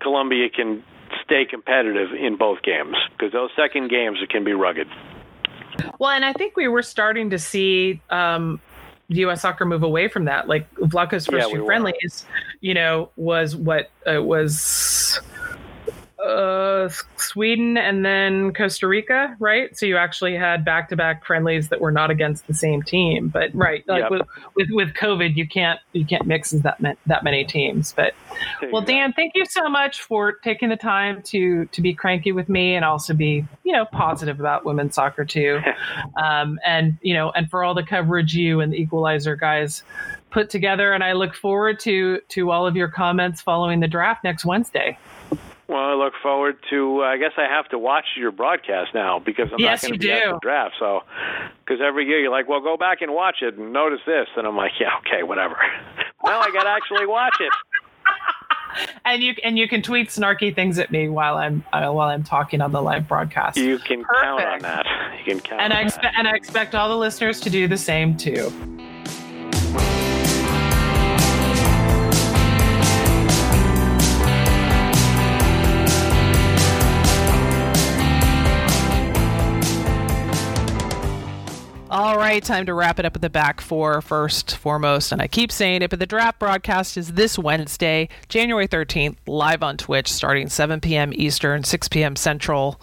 Colombia can stay competitive in both games because those second games it can be rugged. Well, and I think we were starting to see um, U.S. soccer move away from that. Like Vlatko's first Yeah, we friendlies, you know, was what uh, was uh, Sweden and then Costa Rica, right? So you actually had back-to-back friendlies that were not against the same team. But right, like Yep. with, with with COVID, you can't you can't mix that ma- that many teams. But well, Dan, thank you so much for taking the time to to be cranky with me and also be you know positive about women's soccer too, um, and you know and for all the coverage you and the Equalizer guys put together. And I look forward to to all of your comments following the draft next Wednesday. Well, I look forward to. Uh, I guess I have to watch your broadcast now because I'm Yes, not going to be at the draft. So, because every year you're like, "Well, go back and watch it and notice this," and I'm like, "Yeah, okay, whatever." well, I got to actually watch it. And you and you can tweet snarky things at me while I'm uh, while I'm talking on the live broadcast. You can count on that. You can count. and on I expect and I expect all the listeners to do the same too. All right, time to wrap it up at the back four first, foremost. And I keep saying it, but the draft broadcast is this Wednesday, January 13th, live on Twitch, starting 7 p.m. Eastern, 6 p.m. Central.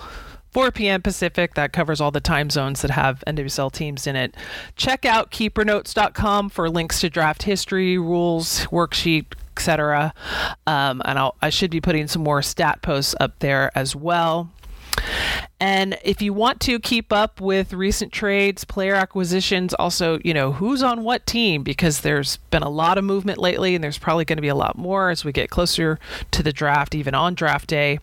4 p.m. Pacific. That covers all the time zones that have NWSL teams in it. Check out keepernotes.com for links to draft history, rules, worksheet, etc. Um, and I'll, I should be putting some more stat posts up there as well. And if you want to keep up with recent trades, player acquisitions, also, you know, who's on what team, because there's been a lot of movement lately, and there's probably going to be a lot more as we get closer to the draft, even on draft day.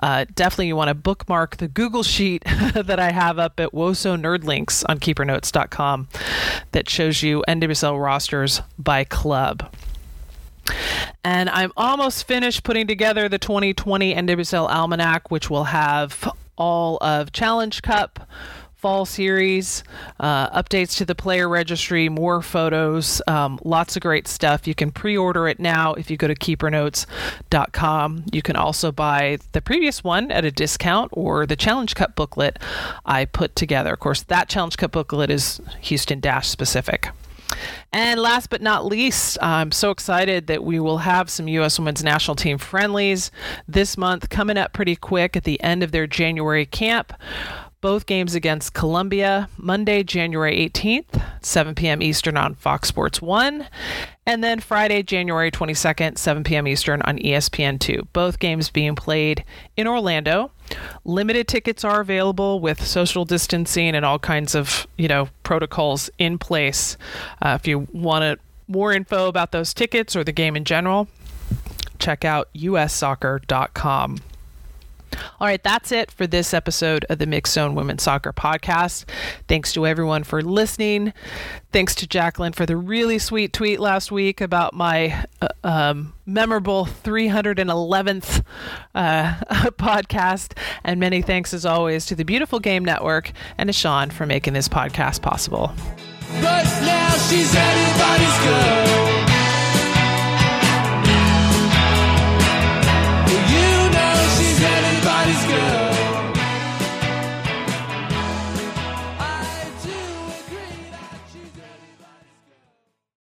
Uh, definitely, you want to bookmark the Google sheet that I have up at Woso Nerdlinks on keepernotes.com that shows you NWSL rosters by club. And I'm almost finished putting together the 2020 NWSL Almanac, which will have all of Challenge Cup, Fall Series, uh, updates to the player registry, more photos, um, lots of great stuff. You can pre order it now if you go to keepernotes.com. You can also buy the previous one at a discount or the Challenge Cup booklet I put together. Of course, that Challenge Cup booklet is Houston Dash specific. And last but not least, I'm so excited that we will have some U.S. Women's National Team friendlies this month coming up pretty quick at the end of their January camp. Both games against Colombia, Monday, January 18th, 7 p.m. Eastern on Fox Sports 1, and then Friday, January 22nd, 7 p.m. Eastern on E ESPN 2. Both games being played in Orlando. Limited tickets are available with social distancing and all kinds of, you know, protocols in place. Uh, if you want more info about those tickets or the game in general, check out ussoccer.com. All right, that's it for this episode of the Mixxed Zone Women's Soccer Podcast. Thanks to everyone for listening. Thanks to Jacqueline for the really sweet tweet last week about my uh, um, memorable 311th uh, podcast. And many thanks, as always, to the Beautiful Game Network and to Sean for making this podcast possible. But now she's anybody's girl.